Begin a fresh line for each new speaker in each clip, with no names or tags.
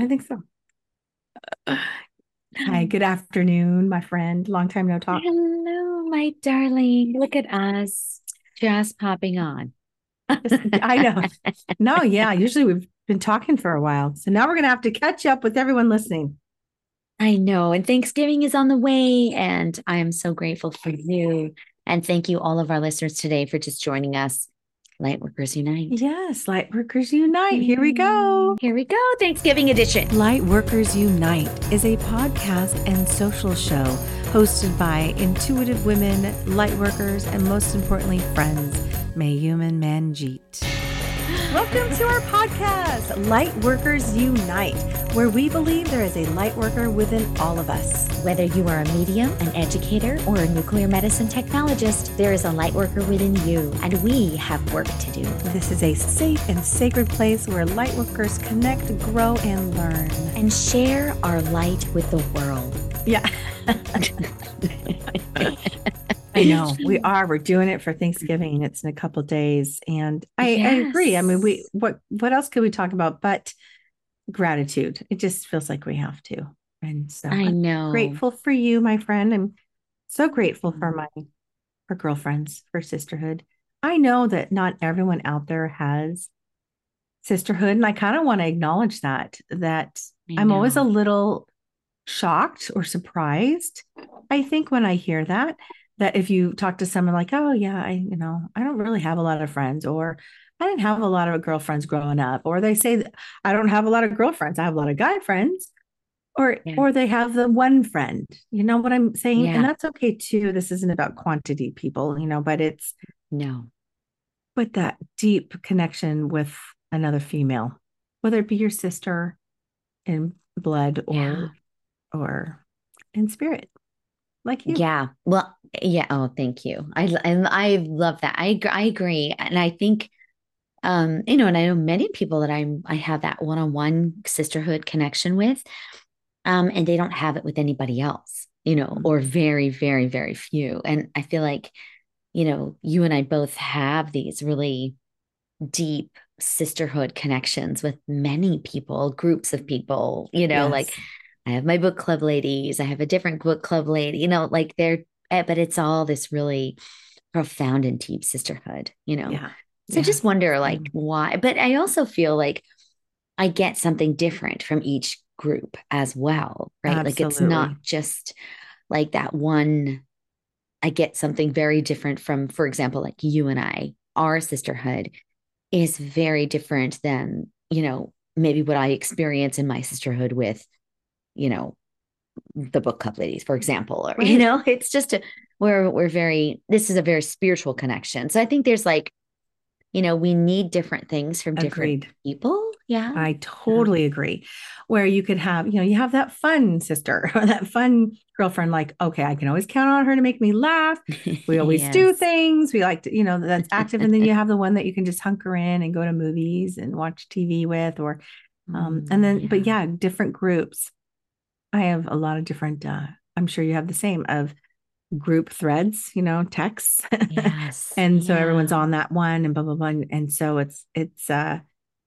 I think so. Uh, Hi, good afternoon, my friend. Long time no talk.
Hello, my darling. Look at us just popping on.
I know. No, yeah. Usually we've been talking for a while. So now we're going to have to catch up with everyone listening.
I know. And Thanksgiving is on the way. And I am so grateful for you. And thank you, all of our listeners today, for just joining us. Lightworkers Unite.
Yes, Lightworkers Unite. Here we go.
Here we go. Thanksgiving edition.
Lightworkers Unite is a podcast and social show hosted by intuitive women, lightworkers, and most importantly, friends. Mayume n' Manjeet. Welcome to our podcast, Lightworkers Unite, where we believe there is a light worker within all of us.
Whether you are a medium, an educator, or a nuclear medicine technologist, there is a light worker within you, and we have work to do.
This is a safe and sacred place where light workers connect, grow, and learn.
And share our light with the world.
Yeah. I know we are. We're doing it for Thanksgiving. It's in a couple days, and I, yes. I, agree. I mean, we what what else could we talk about but gratitude? It just feels like we have to. And so
I know.
I'm grateful for you, my friend. I'm so grateful for mm-hmm. my for girlfriends, for sisterhood. I know that not everyone out there has sisterhood, and I kind of want to acknowledge that. That I'm always a little shocked or surprised. I think when I hear that that if you talk to someone like, oh yeah, I, you know, I don't really have a lot of friends, or I didn't have a lot of girlfriends growing up, or they say I don't have a lot of girlfriends, I have a lot of guy friends, or yeah. or they have the one friend. You know what I'm saying? Yeah. And that's okay too. This isn't about quantity, people, you know, but it's
no.
But that deep connection with another female, whether it be your sister in blood or yeah. or in spirit like you.
Yeah. Well, yeah. Oh, thank you. I, I, I love that. I, I agree. And I think, um, you know, and I know many people that I'm, I have that one-on-one sisterhood connection with, um, and they don't have it with anybody else, you know, mm-hmm. or very, very, very few. And I feel like, you know, you and I both have these really deep sisterhood connections with many people, groups of people, you know, yes. like I have my book club ladies. I have a different book club lady, you know, like they're, Eh, but it's all this really profound and deep sisterhood, you know?
Yeah.
So yeah. just wonder mm-hmm. like why, but I also feel like I get something different from each group as well, right? Absolutely. Like it's not just like that one. I get something very different from, for example, like you and I, our sisterhood is very different than, you know, maybe what I experience in my sisterhood with you know, the book club ladies, for example, or, you know, it's just a, we're, we're very, this is a very spiritual connection. So I think there's like, you know, we need different things from different Agreed. people. Yeah.
I totally yeah. agree. Where you could have, you know, you have that fun sister or that fun girlfriend, like, okay, I can always count on her to make me laugh. We always yes. do things. We like to, you know, that's active. and then you have the one that you can just hunker in and go to movies and watch TV with, or, um, and then, yeah. but yeah, different groups. I have a lot of different, uh, I'm sure you have the same of group threads, you know, texts. Yes. and so yeah. everyone's on that one and blah, blah, blah. And so it's, it's, uh,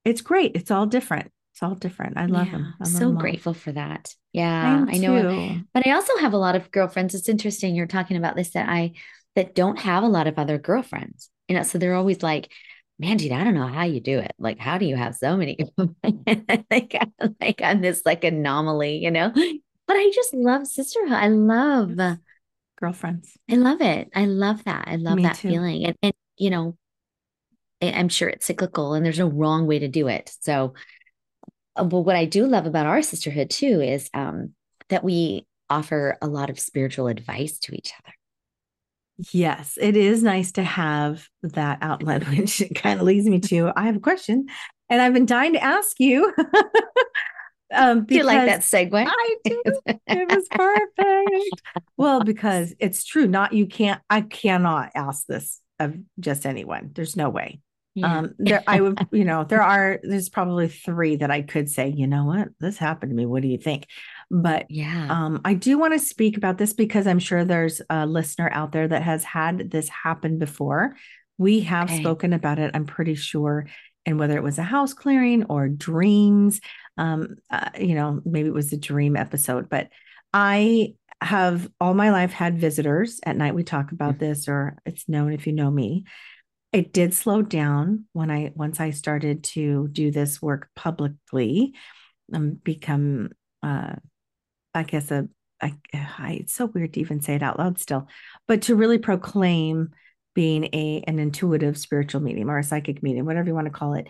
it's great. It's all different. It's all different. I love yeah, them. I'm
so grateful for that. Yeah. I, I know. But I also have a lot of girlfriends. It's interesting. You're talking about this that I, that don't have a lot of other girlfriends, you know, so they're always like, Manjeet, I don't know how you do it. Like, how do you have so many? like, like I'm this like anomaly, you know? But I just love sisterhood. I love
girlfriends.
I love it. I love that. I love Me that too. feeling. And, and, you know, I'm sure it's cyclical and there's no wrong way to do it. So, uh, but what I do love about our sisterhood too is um, that we offer a lot of spiritual advice to each other.
Yes, it is nice to have that outlet, which kind of leads me to I have a question, and I've been dying to ask you.
um, do you like that segue?
I do. it was perfect. well, because it's true. Not you can't. I cannot ask this of just anyone. There's no way. Yeah. Um, there, I would, you know, there are. There's probably three that I could say. You know what? This happened to me. What do you think? But
yeah,
um, I do want to speak about this because I'm sure there's a listener out there that has had this happen before. We have okay. spoken about it, I'm pretty sure. And whether it was a house clearing or dreams, Um, uh, you know, maybe it was a dream episode, but I have all my life had visitors at night. We talk about mm-hmm. this, or it's known if you know me. It did slow down when I once I started to do this work publicly, and become, uh, I guess a I, I, it's so weird to even say it out loud still, but to really proclaim being a an intuitive spiritual medium or a psychic medium, whatever you want to call it,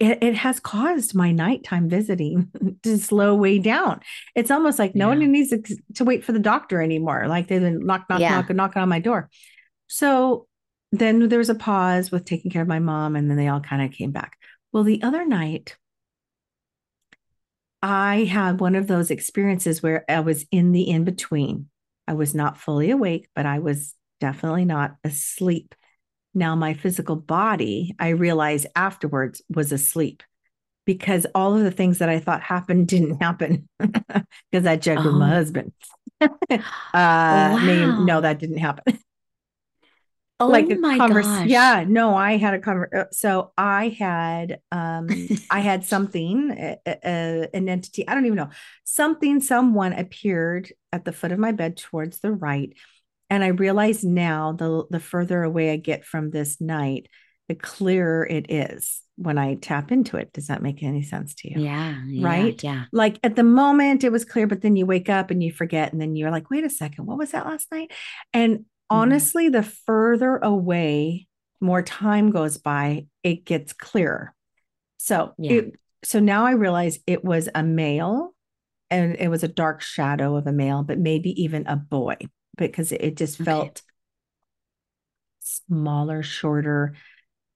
it, it has caused my nighttime visiting to slow way down. It's almost like no one needs to, to, wait for the doctor anymore. Like they've been knock, knock, yeah. knock, knocking on my door. So then there was a pause with taking care of my mom, and then they all kind of came back. Well, the other night, I had one of those experiences where I was in the in between. I was not fully awake, but I was definitely not asleep. Now, my physical body, I realized afterwards, was asleep because all of the things that I thought happened didn't happen because I checked oh. with my oh. husband. uh, wow. no, that didn't happen.
Oh like my gosh.
Yeah, no, I had a conversation. Uh, so I had, um, I had something, a, a, an entity, I don't even know, something, someone appeared at the foot of my bed towards the right. And I realize now the the further away I get from this night, the clearer it is when I tap into it. Does that make any sense to you?
Yeah.
Right.
Yeah.
Like at the moment it was clear, but then you wake up and you forget, and then you're like, wait a second, what was that last night? And Mm-hmm. honestly, the further away more time goes by, it gets clearer. So yeah. it, so now I realize it was a male and it was a dark shadow of a male, but maybe even a boy because it just okay. felt smaller, shorter,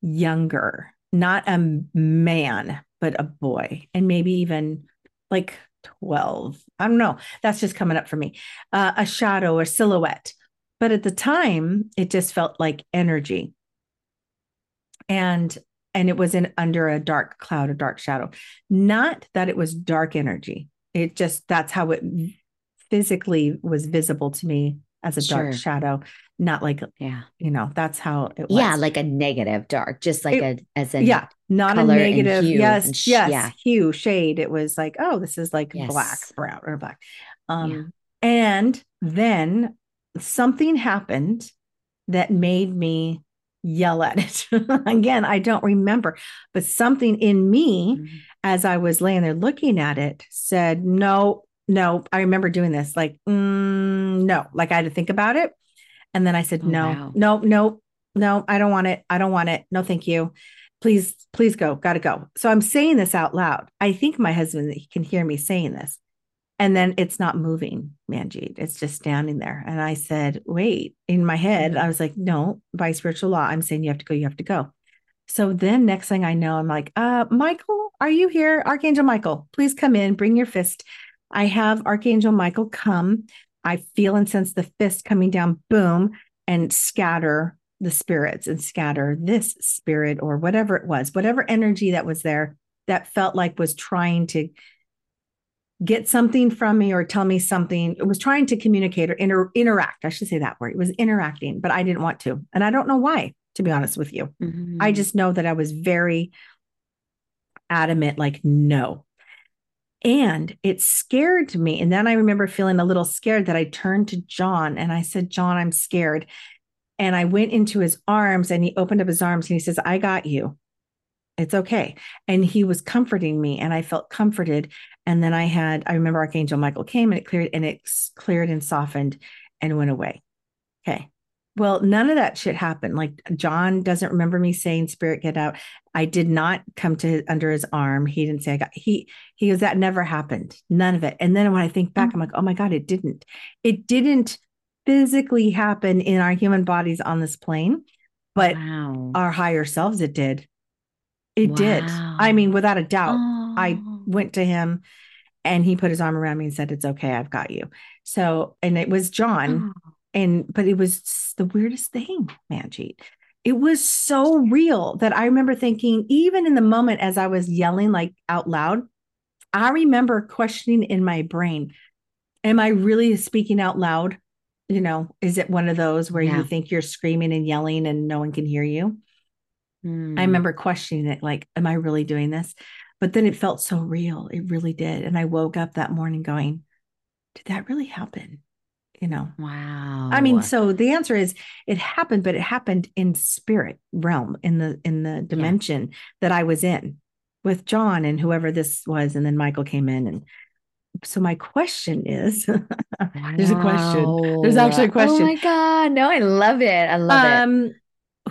younger, not a man, but a boy, and maybe even like 12. I don't know. That's just coming up for me. Uh, a shadow, a silhouette. But at the time, it just felt like energy. And and it was in under a dark cloud, a dark shadow. Not that it was dark energy. It just that's how it physically was visible to me as a sure. dark shadow not like yeah you know that's how it was
yeah like a negative dark just like it, a as a
yeah not a negative yes sh- yes yeah. hue shade it was like oh this is like yes. black brown or black um yeah. and then something happened that made me yell at it. Again, I don't remember, but something in me mm-hmm. as I was laying there looking at it said, no, no. I remember doing this like, mm, no, like I had to think about it. And then I said, oh, no, wow. no, no, no, I don't want it. I don't want it. No, thank you. Please, please go. Got to go. So I'm saying this out loud. I think my husband can hear me saying this. And then it's not moving, Manjeet. It's just standing there. And I said, wait, in my head, mm-hmm. I was like, no, by spiritual law, I'm saying you have to go, you have to go. So then next thing I know, I'm like, uh, Michael, are you here? Archangel Michael, please come in, bring your fist. I have Archangel Michael come. I feel and sense the fist coming down, boom, and scatter the spirits and scatter this spirit or whatever it was, whatever energy that was there that felt like was trying to get something from me or tell me something. It was trying to communicate or inter- interact. I should say that word. It was interacting, but I didn't want to. And I don't know why, to be honest with you. Mm-hmm. I just know that I was very adamant, like, no. And it scared me. And then I remember feeling a little scared that I turned to John and I said, John, I'm scared. And I went into his arms and he opened up his arms and he says, I got you. It's okay. And he was comforting me and I felt comforted. And then I had, I remember Archangel Michael came and it cleared and it cleared and softened and went away. Okay. Well, none of that shit happened. Like John doesn't remember me saying, "Spirit, get out." I did not come to under his arm. He didn't say I got. He he goes, "That never happened. None of it." And then when I think back, mm-hmm. I'm like, "Oh my god, it didn't. It didn't physically happen in our human bodies on this plane, but wow. our higher selves it did. It wow. did. I mean, without a doubt. Oh. I went to him and he put his arm around me and said, It's okay, I've got you. So, and it was John. Oh. And, but it was the weirdest thing, Manjeet. It was so real that I remember thinking, even in the moment as I was yelling like out loud, I remember questioning in my brain, Am I really speaking out loud? You know, is it one of those where yeah. you think you're screaming and yelling and no one can hear you? Mm. I remember questioning it like, Am I really doing this? but then it felt so real. It really did. And I woke up that morning going, did that really happen? You know,
wow.
I mean, so the answer is it happened, but it happened in spirit realm, in the in the dimension yeah. that I was in with John and whoever this was, and then Michael came in and so my question is there's a question there's actually a question oh
my god no i love it i love um, it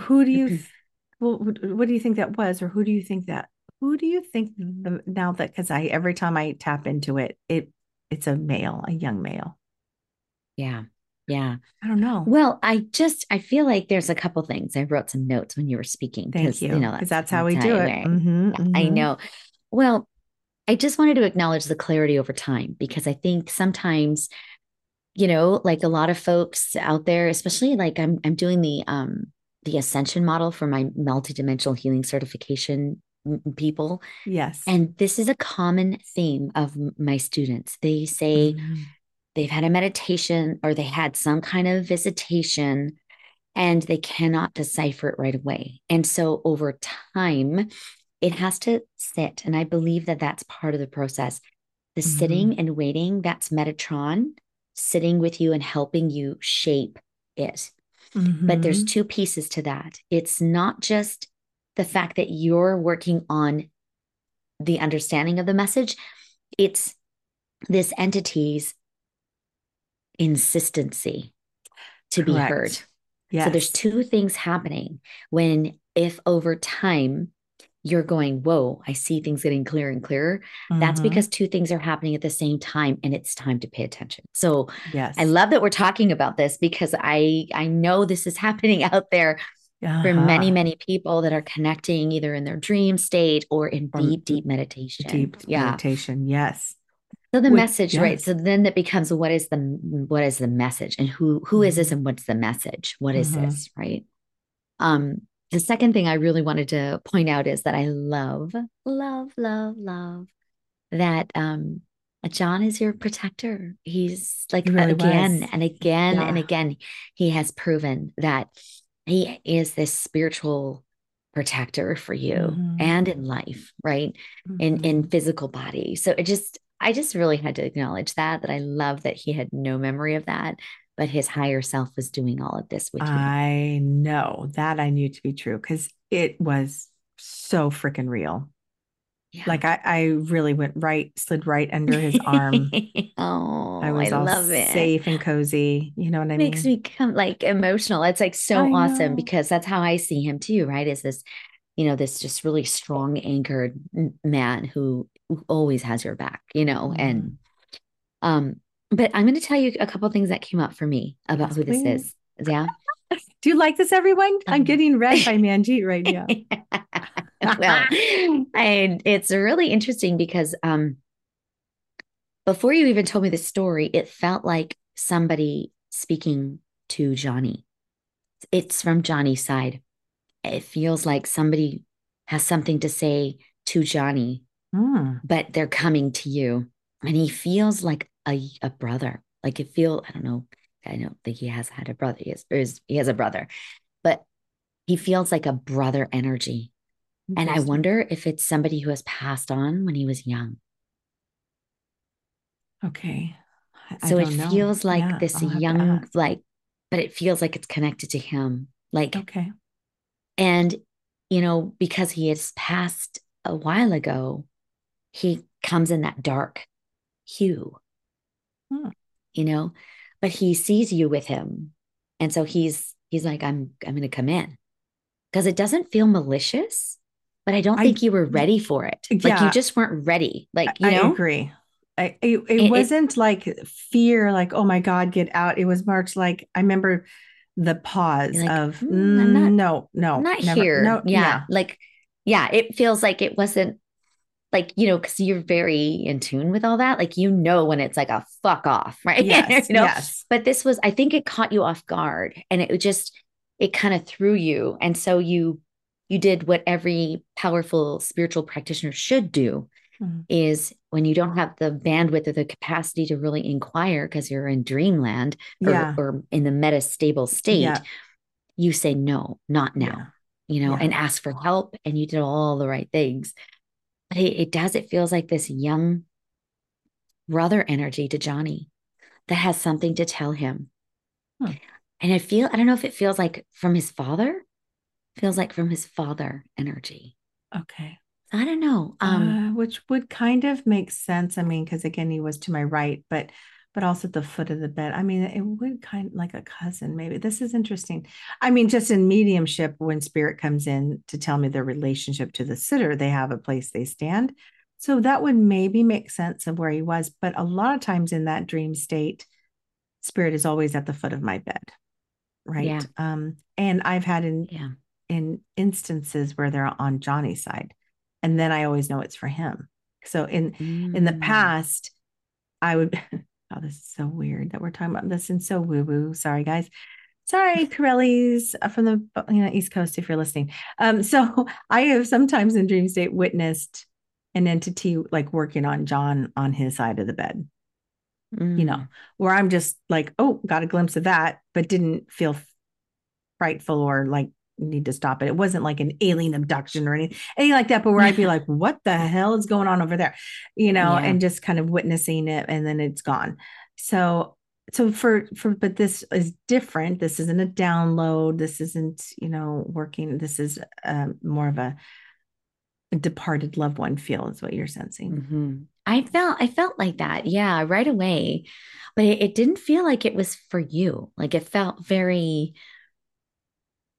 who do you well what do you think that was or who do you think that who do you think the, now that because i every time i tap into it it it's a male a young male.
Yeah yeah.
I don't know.
Well i just i feel like there's a couple things. I wrote some notes when you were speaking
thank you you know, that's, that's, how we do it. mm-hmm,
mm-hmm. i know. Well I just wanted to acknowledge the clarity over time because I think sometimes, you know, like a lot of folks out there, especially like I'm I'm doing the um the ascension model for my multidimensional healing certification people.
Yes.
And this is a common theme of my students. They say mm-hmm. they've had a meditation or they had some kind of visitation and they cannot decipher it right away. And so over time, it has to sit. And I believe that that's part of the process. The mm-hmm. sitting and waiting, that's Metatron sitting with you and helping you shape it. Mm-hmm. But there's mm-hmm. two pieces to that. It's not just the fact that you're working on the understanding of the message, it's this entity's insistency to Correct. be heard. Yes. So there's two things happening when if over time you're going, whoa, I see things getting clearer and clearer. Mm-hmm. That's because two things are happening at the same time and it's time to pay attention. So yes. I love that we're talking about this because I I know this is happening out there uh-huh. for many, many people that are connecting either in their dream state or in or deep, deep meditation.
Deep yeah. meditation. Yes.
So the With, message, yes. right? So then that becomes what is the what is the message and who who mm-hmm. is this mm-hmm. and what's the message? What is mm-hmm. this, right? Um, the second thing I really wanted to point out is that I love, love, love, love that um, John is your protector. He's like he really again was. and again yeah. and again, he has proven that he is this spiritual protector for you mm-hmm. and in life, right? Mm-hmm. In in physical body. So it just I just really had to acknowledge that that I love that he had no memory of that but his higher self was doing all of this with you.
I know that I knew to be true because it was so freaking real. Yeah. Like I, I really went right, slid right under his arm.
oh, I was I all love it.
safe and cozy. You know what I
mean? Makes me come like emotional. It's like so awesome because that's how I see him too. Right? Is this, you know, this just really strong anchored man who, who always has your back. You know, mm. and um, but I'm going to tell you a couple things that came up for me about yes, who this is. Yeah.
Do you like this, everyone? I'm um, getting read by Manjeet right now.
well, and it's really interesting because um, before you even told me the story, it felt like somebody speaking to Johnny. It's from Johnny's side. It feels like somebody has something to say to Johnny, mm. but they're coming to you. And he feels like a, a brother. Like it feel, I don't know, I don't think he has had a brother. He has, is, he has a brother, but he feels like a brother energy. And I wonder if it's somebody who has passed on when he was young.
Okay.
I, so it know. feels like yeah, this young, like, but it feels like it's connected to him. Like,
okay.
And, you know, because he has passed a while ago, he comes in that dark hue hmm. you know but he sees you with him. And so he's he's like i'm i'm gonna come in. Because it doesn't feel malicious but i don't I, think you were ready for it. Yeah, like you just weren't ready. Like you know?
i agree. I, it, it, it wasn't it, like fear like oh my god get out. It was much like i remember the pause like, of mm, not, no no
not never, here. no yeah. yeah. like yeah it feels like it wasn't like you know because you're very in tune with all that like you know when it's like a fuck off right
yes,
you know
yes.
but this was i think it caught you off guard and it just it kind of threw you and so you you did what every powerful spiritual practitioner should do mm-hmm. is when you don't have the bandwidth or the capacity to really inquire because you're in dreamland or, yeah. or in the metastable state yeah. you say no not now yeah. you know and ask for help and you did all the right things but it, it does, it feels like this young brother energy to Johnny that has something to tell him. Hmm. And I feel, I don't know if it feels like from his father, feels like from his father energy.
Okay.
I don't know. Um,
uh, which would kind of make sense. I mean, because again, he was to my right, but but also at the foot of the bed. I mean, it would kind of like a cousin, maybe. This is interesting. I mean, just in mediumship, when spirit comes in to tell me their relationship to the sitter, they have a place they stand. So that would maybe make sense of where he was. But a lot of times in that dream state, spirit is always at the foot of my bed. Right. Yeah. Um, and I've had in yeah. in instances where they're on Johnny's side. And then I always know it's for him. So in mm. in the mm. past, I would Oh, this is so weird that we're talking about this and so woo woo. Sorry, guys. Sorry, Corellis uh, from the you know, East Coast, if you're listening. Um, so I have sometimes in dream state witnessed an entity like working on John on his side of the bed. Mm. You know, mm. where I'm just like, oh, got a glimpse of that, but didn't feel frightful or like need to stop it. It wasn't like an alien abduction or anything, anything like that, but where I'd be like, what the hell is going on over there? You know, yeah. and just kind of witnessing it and then it's gone. So so for for but this is different. This isn't a download. This isn't, you know, working. This is um, more of a, a, departed loved one feel is what you're sensing.
Mm-hmm. I felt I felt like that. Yeah, right away. But it, it didn't feel like it was for you. Like it felt very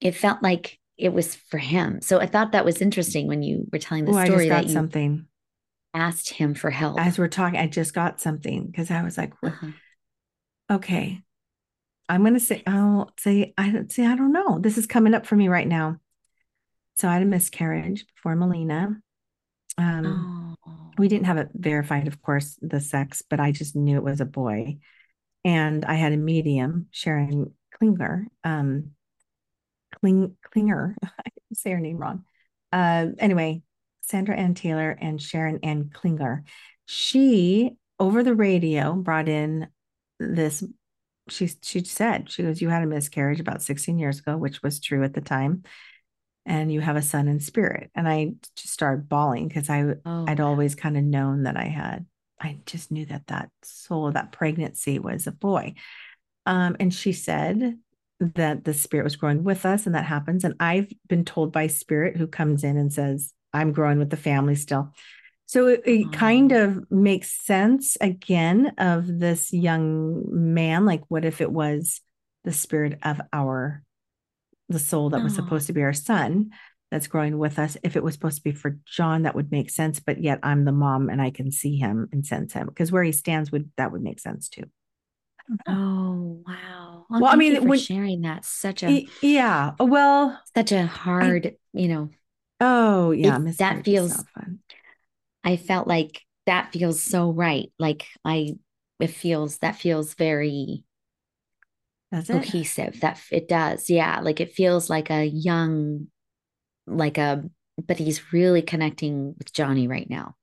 it felt like it was for him. So I thought that was interesting when you were telling the Ooh, story that you
something
asked him for help.
As we're talking, I just got something because I was like, uh-huh. okay, I'm gonna say, I'll say, I don't say, I don't know. This is coming up for me right now. So I had a miscarriage before Melina. Um, oh. we didn't have it verified, of course, the sex, but I just knew it was a boy. And I had a medium, Sharon Klinger, um, Kling, Klinger. I say her name wrong. Uh, anyway, Sandra Anne Taylor and Sharon Anne Klinger. She over the radio brought in this. She she said she goes, "You had a miscarriage about 16 years ago, which was true at the time, and you have a son in spirit." And I just started bawling because I oh. I'd always kind of known that I had. I just knew that that soul, that pregnancy was a boy. Um, and she said that the spirit was growing with us and that happens. And i've been told by spirit who comes in and says i'm growing with the family still. So it, it kind mm. of makes sense again of this young man like what if it was the spirit of our the soul that was mm-hmm. supposed to be our son that's growing with us? If it was supposed to be for john that would make sense but yet i'm the mom and i can see him and sense him because where he stands would that would make sense too Mm-hmm.
Oh wow! Well, well I mean, when, sharing that such a
yeah. Uh, well,
such a hard, I, you know.
Oh yeah,
it, that feels. fun. I felt like that feels so right. Like I, it feels that feels very
That's
cohesive. It. That it does, yeah. Like it feels like a young, like a, but he's really connecting with Johnny right now.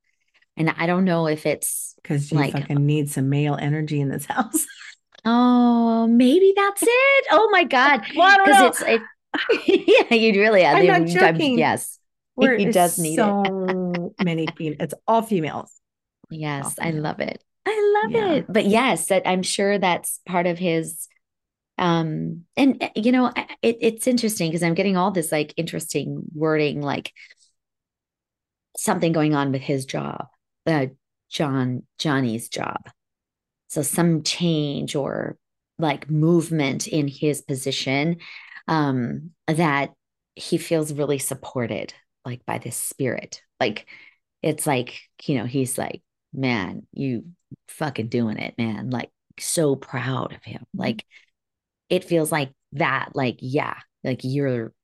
And I don't know if it's
because you like, fucking need some male energy in this house.
Oh, maybe that's it. Oh my God.
Because it's it,
yeah, you'd really
I'm not joking.
Yes.
We're, he does need so it. many females. It's all females.
Yes, all females. I love it. I love yeah. it. But yes, that I'm sure that's part of his um and you know it, it's interesting because i'm getting all this like interesting wording like something going on with his job uh john johnny's job so some change or like movement in his position um, that he feels really supported like by this spirit. Like it's like, you know, he's like, man, you fucking doing it, man. Like so proud of him. Mm-hmm. Like it feels like that, like, yeah, like you're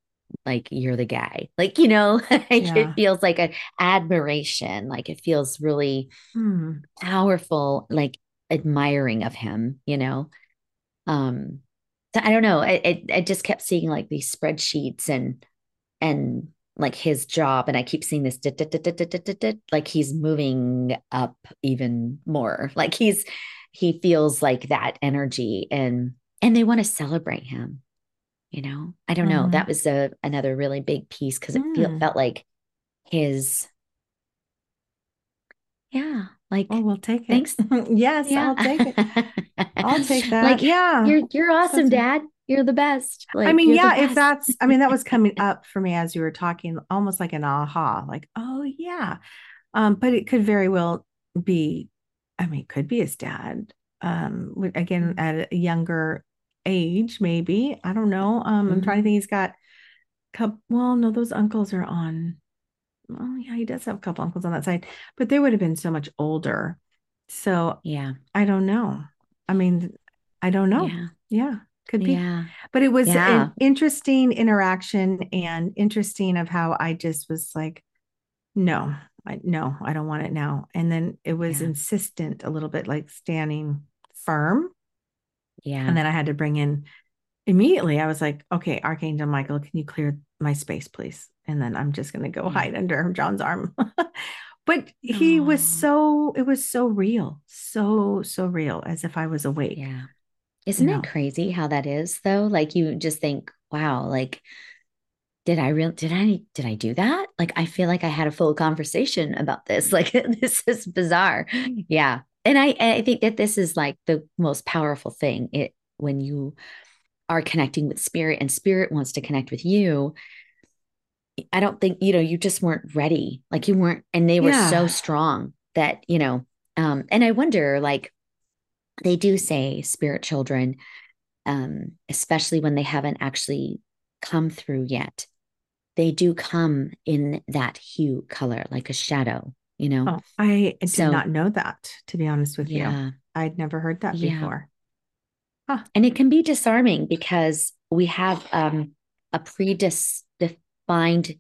like you're the guy like you know like yeah. it feels like an admiration like it feels really hmm. powerful like admiring of him, you know. Um, so I don't know. I, I, I just kept seeing like these spreadsheets and and like his job, and I keep seeing this like he's moving up even more. Like he's he feels like that energy, and and they want to celebrate him. You know, I don't know. That was a another really big piece because it mm. feel, felt like his yeah. Like,
oh, we'll take it.
Thanks.
yes,
yeah.
I'll take it. I'll take that.
like,
yeah.
You're you're awesome, Dad. You're the best. Like,
I mean, yeah, if that's, I mean, that was coming up for me as you were talking, almost like an aha, like, oh, yeah. Um, but it could very well be, I mean, it could be his dad. Um, again,
Mhm.
at a younger age, maybe. I don't know. Um, I'm trying to
Mhm.
think he's got well, no, those uncles are on. Oh, yeah, he does have a couple uncles on that side, but they would have been so much older. So
yeah.
I don't know. I mean, I don't know.
Yeah.
Yeah, could be
Yeah.
but it was
Yeah.
an interesting interaction and interesting of how I just was like, no, I no, I don't want it now. And then it was
Yeah.
insistent a little bit, like standing firm.
Yeah.
And then I had to bring in immediately. I was like, okay, Archangel Michael, can you clear my space, please? And then I'm just gonna go
mm.
hide under John's arm. but he was so it was so real, so so real, as if I was awake.
Yeah. Isn't
know.
it crazy how that is though? Like you just think, wow, like did I real did I did I do that? Like I feel like I had a full conversation about this. Like this is bizarre. Mm. Yeah. And I I think that this is like the most powerful thing. It when you are connecting with spirit and spirit wants to connect with you. I don't think, you know, you just weren't ready. Like you weren't, and they were so strong that, you know, um, and I wonder, like, they do say spirit children, um, especially when they haven't actually come through yet, they do come in that hue color, like a shadow, you know?
Oh, I did
So-
not know that, to be honest with you.
yeah.
I'd never heard that
Yeah.
before.
And it can be disarming because we have um, a predefined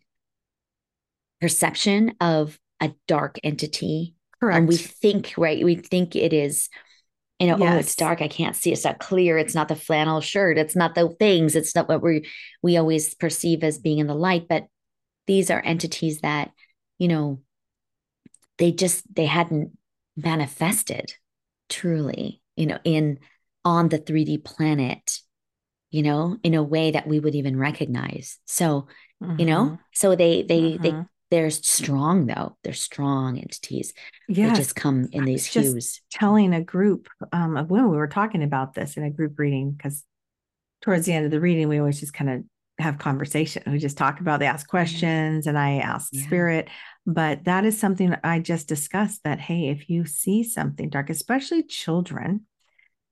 perception of a dark entity.
Correct.
And we think, right? We think it is, you know, oh, it's dark. I can't see. It's not clear. It's not the flannel shirt. It's not the things. It's not what we we always perceive as being in the light. But these are entities that, you know, they just they hadn't manifested truly, you know, in on the 3D planet, you know, in a way that we would even recognize. So, you know,
Mhm.
so they they they
Mhm.
they're strong though. They're strong entities. They just come in these hues.
telling a group um, of women, we were talking about this in a group reading because towards the end of the reading, we always just kind of have conversation. We just talk about, they ask questions and I ask
Yeah.
spirit. But that is something I just discussed that, hey, if you see something dark, especially children,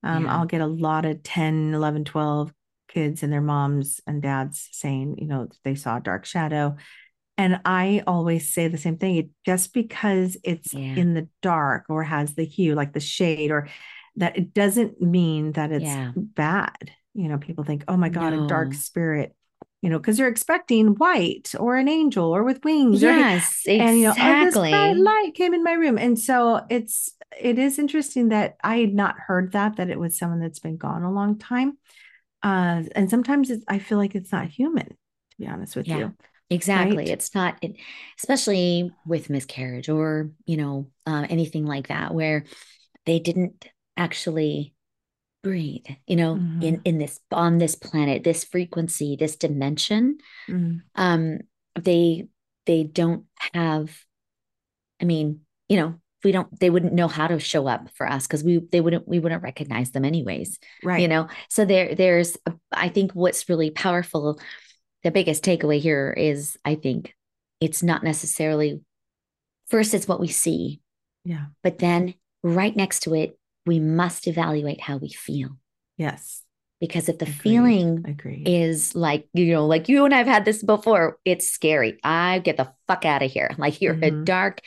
um,
Yeah.
I'll get a lot of 10, 11, 12 kids and their moms and dads saying, you know, they saw a dark shadow. And I always say the same thing. It, just because it's
Yeah.
in the dark or has the hue, like the shade, or that it doesn't mean that it's
Yeah.
bad. You know, people think, oh my God, a dark spirit, you know, because you're expecting white or an angel or with wings. or-
Yes,
and you know, oh, this bright light came in my room. And so it's it is interesting that I had not heard that, that it was someone that's been gone a long time. Uh, and sometimes it's, I feel like it's not human, to be honest with
Yeah.
you.
Exactly.
right?
It's not, it, especially with miscarriage or, you know, uh, anything like that, where they didn't actually breathe, you know, in
Mhm.
in this on this planet, this frequency, this dimension.
Mm,
Um, they they don't have. I mean, you know, we don't. They wouldn't know how to show up for us because we they wouldn't we wouldn't recognize them anyways
right.
you know so there there's i think what's really powerful the biggest takeaway here is i think it's not necessarily first it's what we see
Yeah.
but then right next to it we must evaluate how we feel
Yes.
because if the
Agreed.
feeling
Agreed.
is like you know like you and i've had this before it's scary i get the fuck out of here like you're a
Mhm.
dark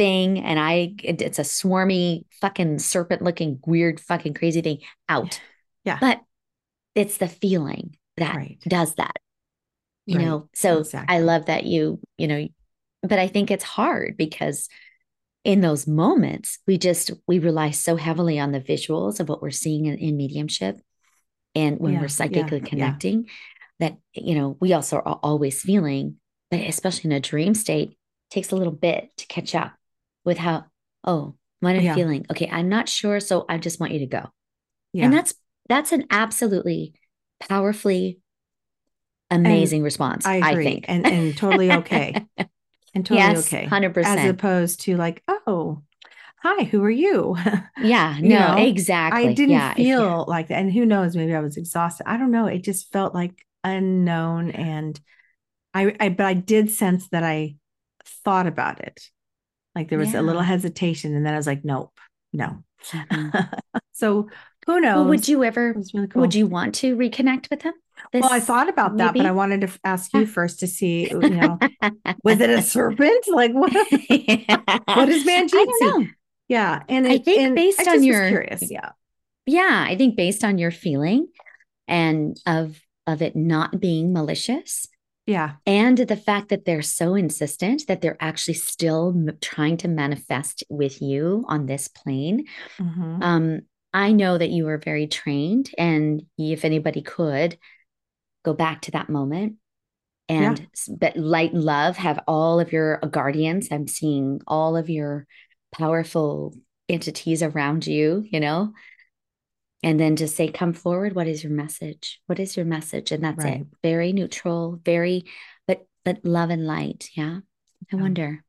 thing and i it's a swarmy fucking serpent looking weird fucking crazy thing out
Yeah.
but it's the feeling that
Right.
does that you
Right.
know so
Exactly.
i love that you you know but i think it's hard because in those moments we just we rely so heavily on the visuals of what we're seeing in, in mediumship and when
Yeah,
we're psychically
yeah.
connecting that you know we also are always feeling but especially in a dream state takes a little bit to catch up with how oh what i'm
Yeah.
feeling okay i'm not sure so i just want you to go
Yeah.
and that's that's an absolutely powerfully amazing response,
I
I,
agree.
think.
And and totally okay. and totally
yes,
okay.
100%.
As opposed to like, oh, hi, who are you?
Yeah,
You
no,
know,
exactly.
I didn't
Yeah,
feel like that. And who knows, maybe I was exhausted. I don't know. It just felt like unknown. And I, I, but I did sense that I thought about it. Like there was a little hesitation. And then I was like, nope, no.
Mhm.
so who knows?
Well, would you ever,
really cool.
would you want to reconnect with him?
Well, I thought about that, but I wanted to ask you first to see, you know, was it a serpent? Like what? what is Manjeet
I don't
see?
know.
Yeah, and
I
it,
think
and
based
I
on your-
curious. Yeah,
Yeah, I think based on your feeling and of of it not being malicious
yeah,
and the fact that they're so insistent that they're actually still m- trying to manifest with you on this plane.
Mhm.
Um, I know that you are very trained, and if anybody could go back to that moment and s- but light and love have all of your guardians. I'm seeing all of your powerful entities around you, you know, and then just say, come forward. What is your message? What is your message? And that's
Right.
it. Very neutral, very, but but love and light. Yeah. I
Yeah.
wonder.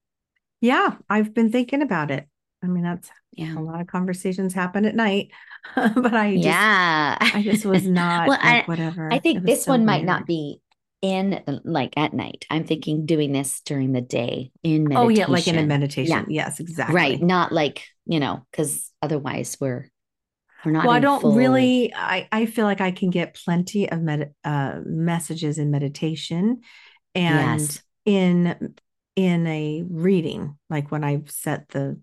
yeah. I've been thinking about it. I mean, that's
Yeah.
a lot of conversations happen at night, but I just,
yeah.
I just was not
Well,
like
I,
whatever.
I think this
so
one might not be in like at night. I'm thinking doing this during the day in meditation.
Oh yeah, like in a meditation. yeah. Yes, exactly.
Right. Not like, you know, because otherwise we're we're not
well, I don't
full-
really. I I feel like I can get plenty of med, uh, messages in meditation, and
Yes.
in in a reading, like when I've set the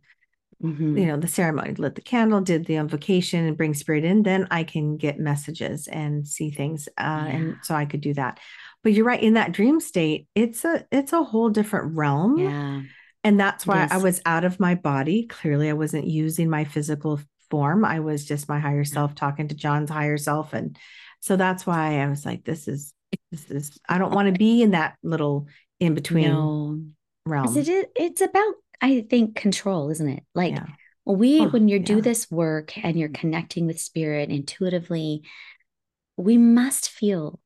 Mhm.
you know the ceremony, lit the candle, did the invocation, and bring spirit in, then I can get messages and see things, uh, and so I could do that. But you're right. In that dream state, it's a it's a whole different realm.
Yeah.
And that's why I was out of my body. Clearly, I wasn't using my physical form. I was just my higher self talking to John's higher self. And so that's why I was like, this is, this is, I don't want to be in that little in between
No.
realm.
it is, it's about, I think, control, isn't it? Like
Yeah.
we,
Oh,
when you do this work and you're connecting with spirit intuitively, we must feel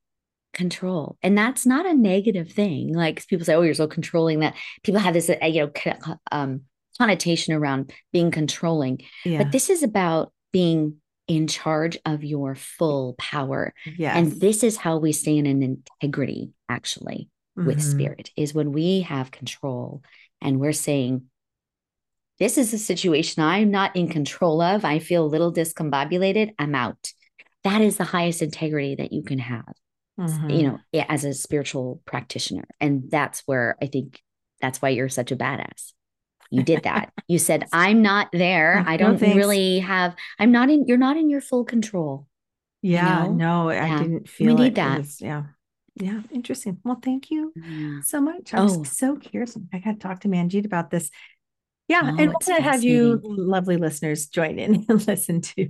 control. And that's not a negative thing. Like people say, oh, you're so controlling that people have this, uh, you know, um, connotation around being controlling.
Yeah.
But this is about being in charge of your full power.
yes.
And this is how we stay in an integrity, actually, with
Mhm.
spirit, is when we have control and we're saying, this is a situation I'm not in control of. I feel a little discombobulated. I'm out. That is the highest integrity that you can have,
Mhm.
you know, as a spiritual practitioner. And that's where I think that's why you're such a badass. You did that. You said, I'm not there. I don't
thanks.
really have, I'm not in, you're not in your full control.
yeah.
know?
No, I
Yeah.
didn't feel We
need
it. It
that.
was- yeah. Yeah. Interesting. Well, thank you
Yeah.
so much. I was
Oh.
so curious. I got to talk to Manjeet about this. Yeah,
Oh,
and want to have you lovely listeners join in and listen to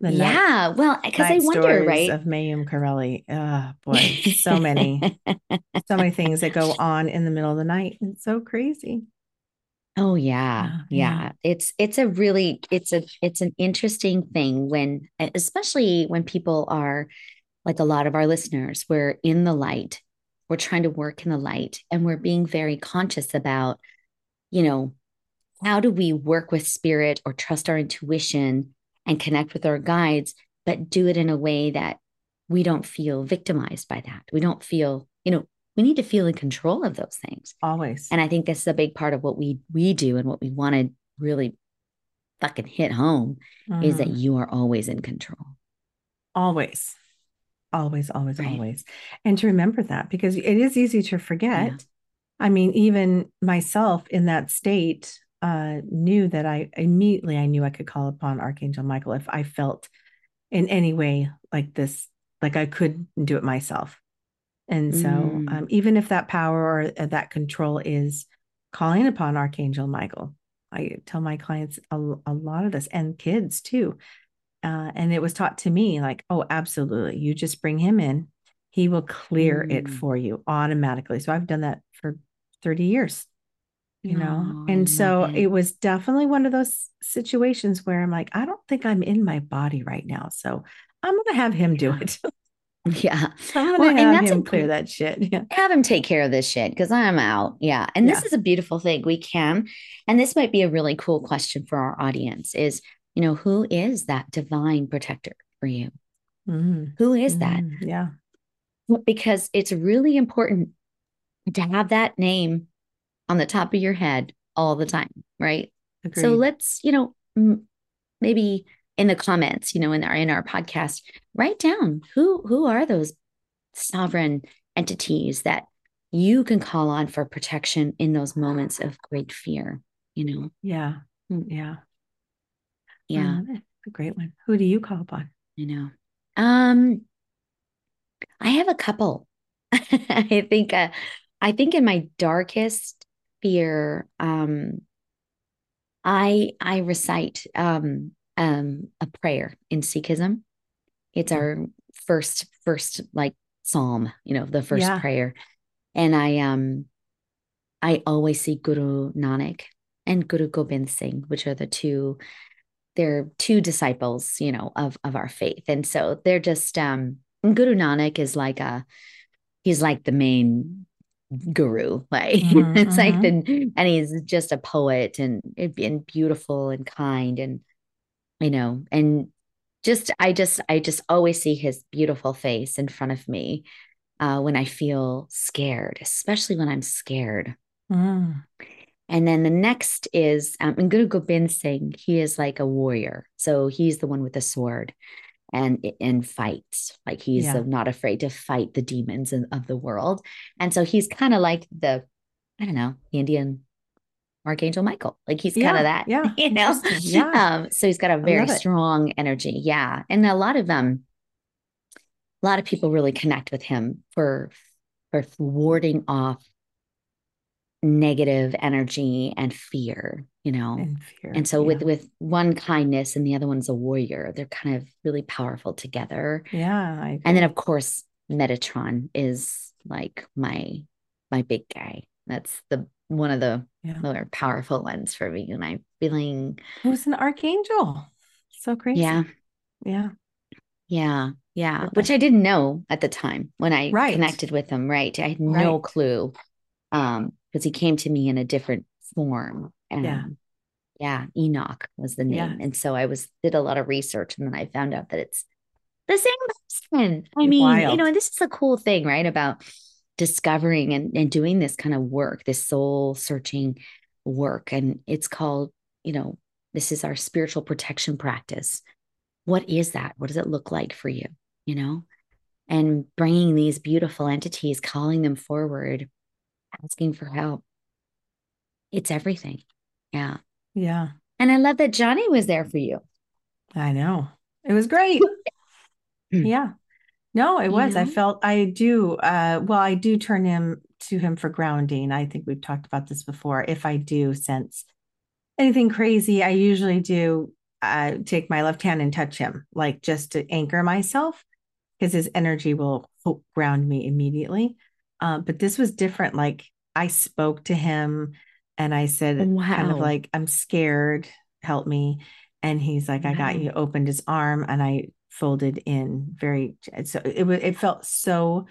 the night,
yeah. Well, because I wonder,
stories
right?
of Mayume Corelli. Oh ah, boy, so many, so many things that go on in the middle of the night. It's so crazy.
Oh yeah,
Yeah.
It's it's a really it's a it's an interesting thing when especially when people are like a lot of our listeners, we're in the light, we're trying to work in the light, and we're being very conscious about, you know, how do we work with spirit or trust our intuition and connect with our guides, but do it in a way that we don't feel victimized by that. We don't feel, you know, we need to feel in control of those things.
Always.
And I think this is a big part of what we we do and what we want to really fucking hit home is that
Mhm.
you are always in control.
always, always, always,
Right.
always, and to remember that because it is easy to forget.
Yeah.
I mean, even myself in that state uh, knew that I immediately I knew I could call upon Archangel Michael if I felt in any way like this, like I couldn't do it myself. And so,
Mm.
um, even if that power or uh, that control is calling upon Archangel Michael, I tell my clients a, a lot of this and kids too. Uh, and it was taught to me like, oh, absolutely. You just bring him in, he will clear it
Mm.
for you automatically. So I've done that for 30 years, you know?
Oh, I
And so
love
it. was definitely one of those situations where I'm like, I don't think I'm in my body right now. So I'm going to have him do it.
Yeah.
I'm
Well, and that's a
him clear that shit. Yeah.
have him take care of this shit because I'm out. Yeah. And this is a beautiful thing. We can, and this might be a really cool question for our audience is, you know, who is that divine protector for you?
Mhm.
Who is that?
Mhm. Yeah.
Because it's really important to have that name on the top of your head all the time, right? So let's, you know, m- maybe in the comments, you know, in our in our podcast, write down who who are those sovereign entities that you can call on for protection in those moments of great fear, you know.
Yeah.
Mm.
Yeah.
Yeah,
Oh, that's a great one. Who do you call upon?
you know. Um I have a couple. I think uh, I think in my darkest fear, um I I recite um um a prayer in Sikhism. It's
Mm.
our first first like psalm, you know, the first
Yeah.
prayer. And I um I always see Guru Nanak and Guru Gobind Singh, which are the two they're two disciples, you know, of of our faith. And so they're just um Guru Nanak is like a he's like the main guru like
Mhm,
it's like
mhm.
the and he's just a poet and and beautiful and kind and you know and just i just i just always see his beautiful face in front of me uh when i feel scared especially when i'm scared
Mm.
and then the next is um, and Guru Gobind Singh. He is like a warrior, so he's the one with the sword and and fights. Like he's
Yeah.
not afraid to fight the demons in, of the world. And so he's kind of like the I don't know the Indian Archangel Michael. Like he's kind of that,
Yeah.
you know.
Yeah.
Um, so he's got a very strong energy. Yeah, and a lot of them, a lot of people really connect with him for for warding off negative energy and fear, you know.
And fear.
And so
yeah.
with with one kindness and the other one's a warrior, they're kind of really powerful together.
yeah. I
And then of course Metatron is like my my big guy. That's the one of the
Yeah.
more powerful ones for me. And I'm feeling
Who's an archangel? So crazy.
yeah,
Yeah.
yeah, yeah. Which. I didn't know at the time when I
Right.
connected with him, right? I had no
Right.
clue. Um, because he came to me in a different form. And
Yeah.
yeah, Enoch was the
Yeah.
name. And so I was did a lot of research and then I found out that it's the same person. I mean, you know, and this is a cool thing, right? About discovering and, and doing this kind of work, this soul searching work. And it's called, you know, this is our spiritual protection practice. What is that? What does it look like for you? You know, and bringing these beautiful entities, calling them forward, asking for help. It's everything. Yeah.
Yeah.
And I love that Johnny was there for you.
I know. It was great. Yeah. No, it
You
was. I felt I do uh well, I do turn him to him for grounding. I think we've talked about this before. If I do sense anything crazy, I usually do uh take my left hand and touch him, like just to anchor myself, because his energy will ground me immediately. Uh, but this was different. Like I spoke to him and I said kind of like, I'm scared, help me. And he's like, I got you, opened his arm and I folded in very so it was it felt so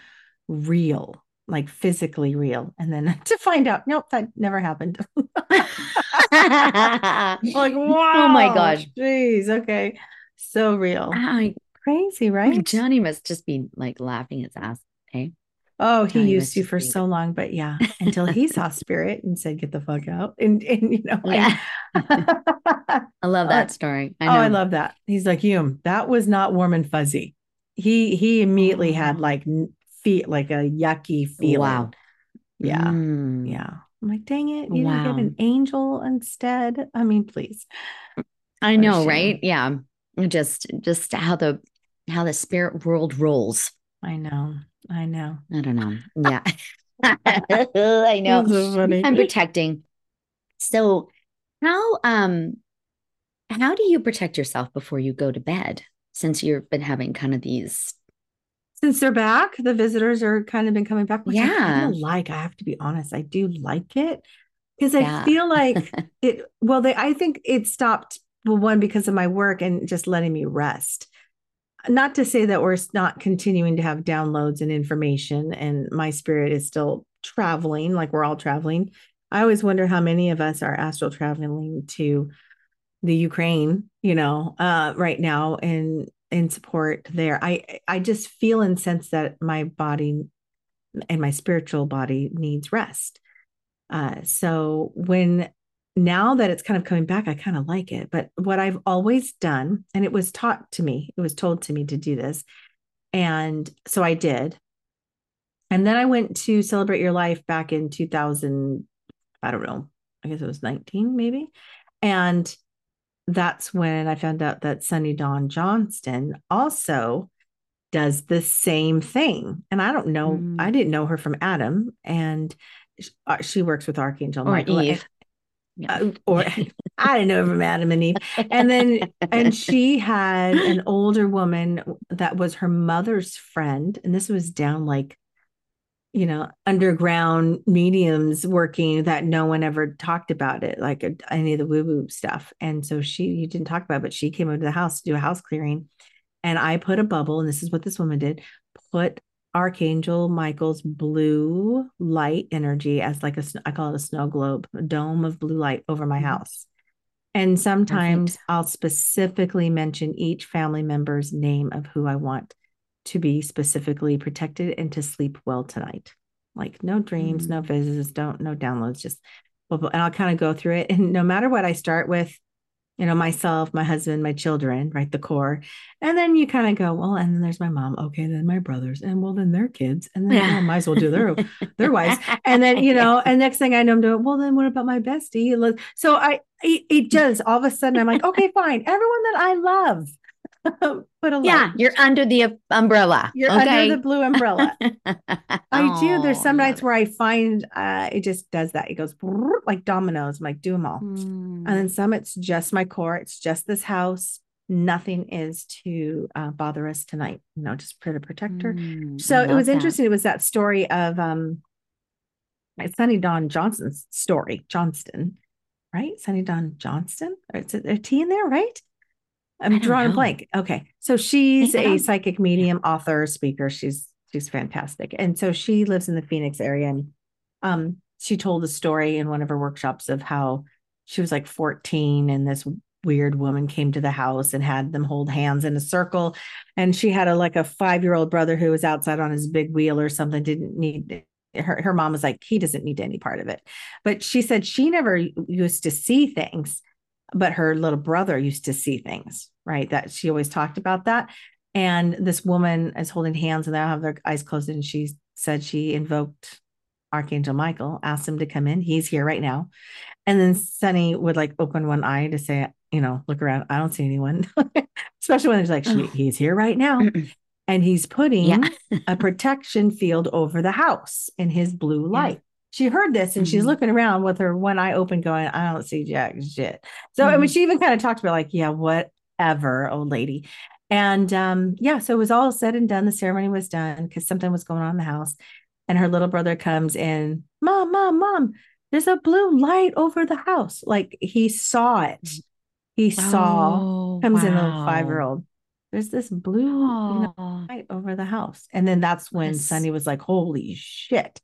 real, like physically real. And then to find out, nope, that never happened. like, wow.
Oh my gosh.
Jeez. Okay. So real.
I,
Crazy, right?
Johnny must just be like laughing his ass. Okay.
Oh, he used to for so long, but yeah, until he saw spirit and said, "Get the fuck out," and and you know,
Yeah.
I,
I love
Uh,
that story. I
oh. I love that. He's like, "Hume, that was not warm and fuzzy." He he immediately had like feet like a yucky feeling.
Wow.
Yeah,
Mm.
yeah. I'm like, dang it, you didn't get an angel instead. I mean, please.
I know, right? Yeah. Just just how the how the spirit world rolls.
I know, I know.
I don't know. Yeah. I know.
So.
I'm protecting. So how um how do you protect yourself before you go to bed since you've been having kind of these
Since they're back, the visitors are kind of been coming back, I
Yeah.
of like. I have to be honest, I do like it because I
Yeah.
feel like it. Well, they, I think it stopped. Well, one because of my work and just letting me rest. Not to say that we're not continuing to have downloads and information, and my spirit is still traveling, like we're all traveling. I always wonder how many of us are astral traveling to the Ukraine, you know, uh, right now and in support there. I I just feel and sense that my body and my spiritual body needs rest. Uh, so when now that it's kind of coming back, I kind of like it. But what I've always done, and it was taught to me, it was told to me to do this. And so I did. And then I went to celebrate your life back in 2000, I don't know, I guess it was 19 maybe. And that's when I found out that Sunny Dawn Johnston also does the same thing. And I don't know, mm. I didn't know her from Adam. And uh, she works with Archangel
or
Michael.
Eve.
Uh, or I don't know from Adam and Eve. And then, and she had an older woman that was her mother's friend. And this was down like, you know, underground mediums working that no one ever talked about it, like a, any of the woo woo stuff. And so she, you didn't talk about it, but she came over to the house to do a house clearing. And I put a bubble, and this is what this woman did put Archangel Michael's blue light energy as like a I call it a snow globe, a dome of blue light over my mm-hmm. house. And sometimes Perfect. I'll specifically mention each family member's name of who I want to be specifically protected and to sleep well tonight. Like no dreams, mm-hmm. no visits, don't no downloads, just and I'll kind of go through it. And no matter what I start with, you know, myself, my husband, my children, right? The core. And then you kind of go, well, and then there's my mom. Okay, then my brothers, and well, then their kids, and then yeah. well, might as well do their their wives. And then, you know, and next thing I know, I'm doing, well, then what about my bestie? So I it, it just all of a sudden I'm like, okay, fine. Everyone that I love
Put a yeah, you're under the umbrella.
You're okay? under the blue umbrella. I do. There's some nights where I find uh, it just does that. It goes like dominoes. I'm like, do them all. Mm. And then hmm. some, it's just my core. It's just this house. Nothing is to uh, bother us tonight. You know, just put a protector. Mm, so it was that. interesting. It was that story of um, my Sunny Don Johnson's story, Johnston, right? Sunny Dawn Johnston. It's a, a T in there, right? I'm drawing a blank. Okay. So she's a psychic medium, author, speaker. She's she's fantastic. And so she lives in the Phoenix area and um she told a story in one of her workshops of how she was like 14 and this weird woman came to the house and had them hold hands in a circle and she had a like a 5-year-old brother who was outside on his big wheel or something didn't need her her mom was like he doesn't need any part of it. But she said she never used to see things but her little brother used to see things, right? That she always talked about that. And this woman is holding hands and they have their eyes closed. And she said she invoked Archangel Michael, asked him to come in. He's here right now. And then Sunny would like open one eye to say, you know, look around. I don't see anyone, especially when it's like, she, he's here right now. and he's putting yeah. a protection field over the house in his blue light she heard this and mm-hmm. she's looking around with her one eye open, going, I don't see jack shit. So, mm-hmm. I mean, mm-hmm. she even kind of talked about, like, yeah, whatever, old lady. And um, yeah, so it was all said and done. The ceremony was done because something was going on in the house. And her little brother comes in, Mom, Mom, Mom, there's a blue light over the house. Like he saw it. He saw, oh, comes wow. in, little five year old. There's this blue oh. you know, light over the house. And then that's when yes. Sunny was like, Holy shit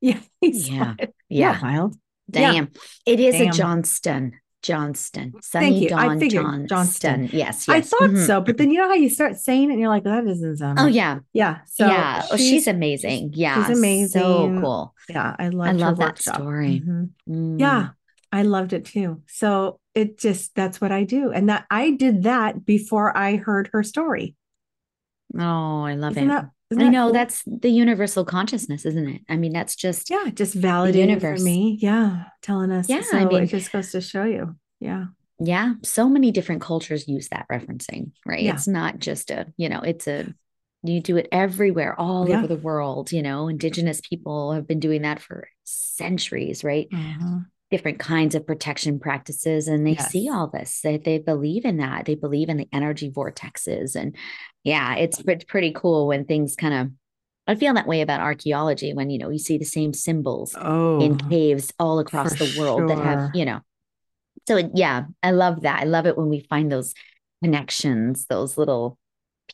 Yeah. Yeah. Yeah. Wild. Damn. Yeah. It is Damn. a Johnston. Johnston. Sunny Thank you. Dawn I figured Johnston. Johnston. Yes, yes.
I thought mm-hmm. so, but then you know how you start saying it and you're like, that doesn't sound.
Oh yeah,
yeah.
So yeah, she's, oh, she's amazing. Yeah,
she's amazing.
So cool.
Yeah, I love.
I love that story.
Mm-hmm. Mm. Yeah, I loved it too. So it just that's what I do, and that I did that before I heard her story.
Oh, I love Isn't it. That, I know cool? that's the universal consciousness, isn't it? I mean, that's just
yeah, just validating for me. Yeah, telling us. Yeah, so I mean, it just goes to show you. Yeah,
yeah. So many different cultures use that referencing, right? Yeah. It's not just a you know, it's a you do it everywhere, all yeah. over the world. You know, indigenous people have been doing that for centuries, right? Mm-hmm different kinds of protection practices and they yes. see all this they, they believe in that they believe in the energy vortexes and yeah it's, it's pretty cool when things kind of I feel that way about archaeology when you know you see the same symbols oh, in caves all across the world sure. that have you know. So yeah, I love that. I love it when we find those connections, those little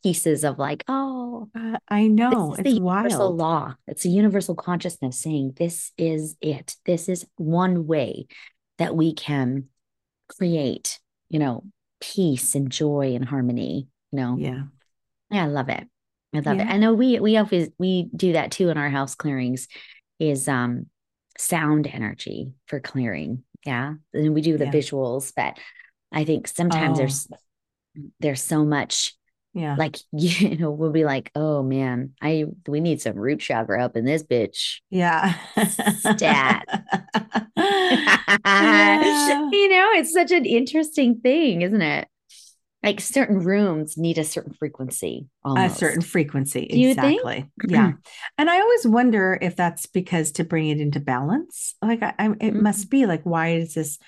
pieces of like, oh,
uh, I know
it's the universal wild. law. It's a universal consciousness saying this is it. This is one way that we can create, you know, peace and joy and harmony. You know,
yeah,
yeah, I love it. I love yeah. it. I know we we always we do that too in our house clearings. Is um sound energy for clearing. Yeah, and we do the yeah. visuals, but I think sometimes oh. there's there's so much
yeah
like you know we'll be like oh man i we need some root chakra up in this bitch
yeah
stat yeah. you know it's such an interesting thing isn't it like certain rooms need a certain frequency
almost. a certain frequency Do exactly yeah and i always wonder if that's because to bring it into balance like I, I it mm-hmm. must be like why is this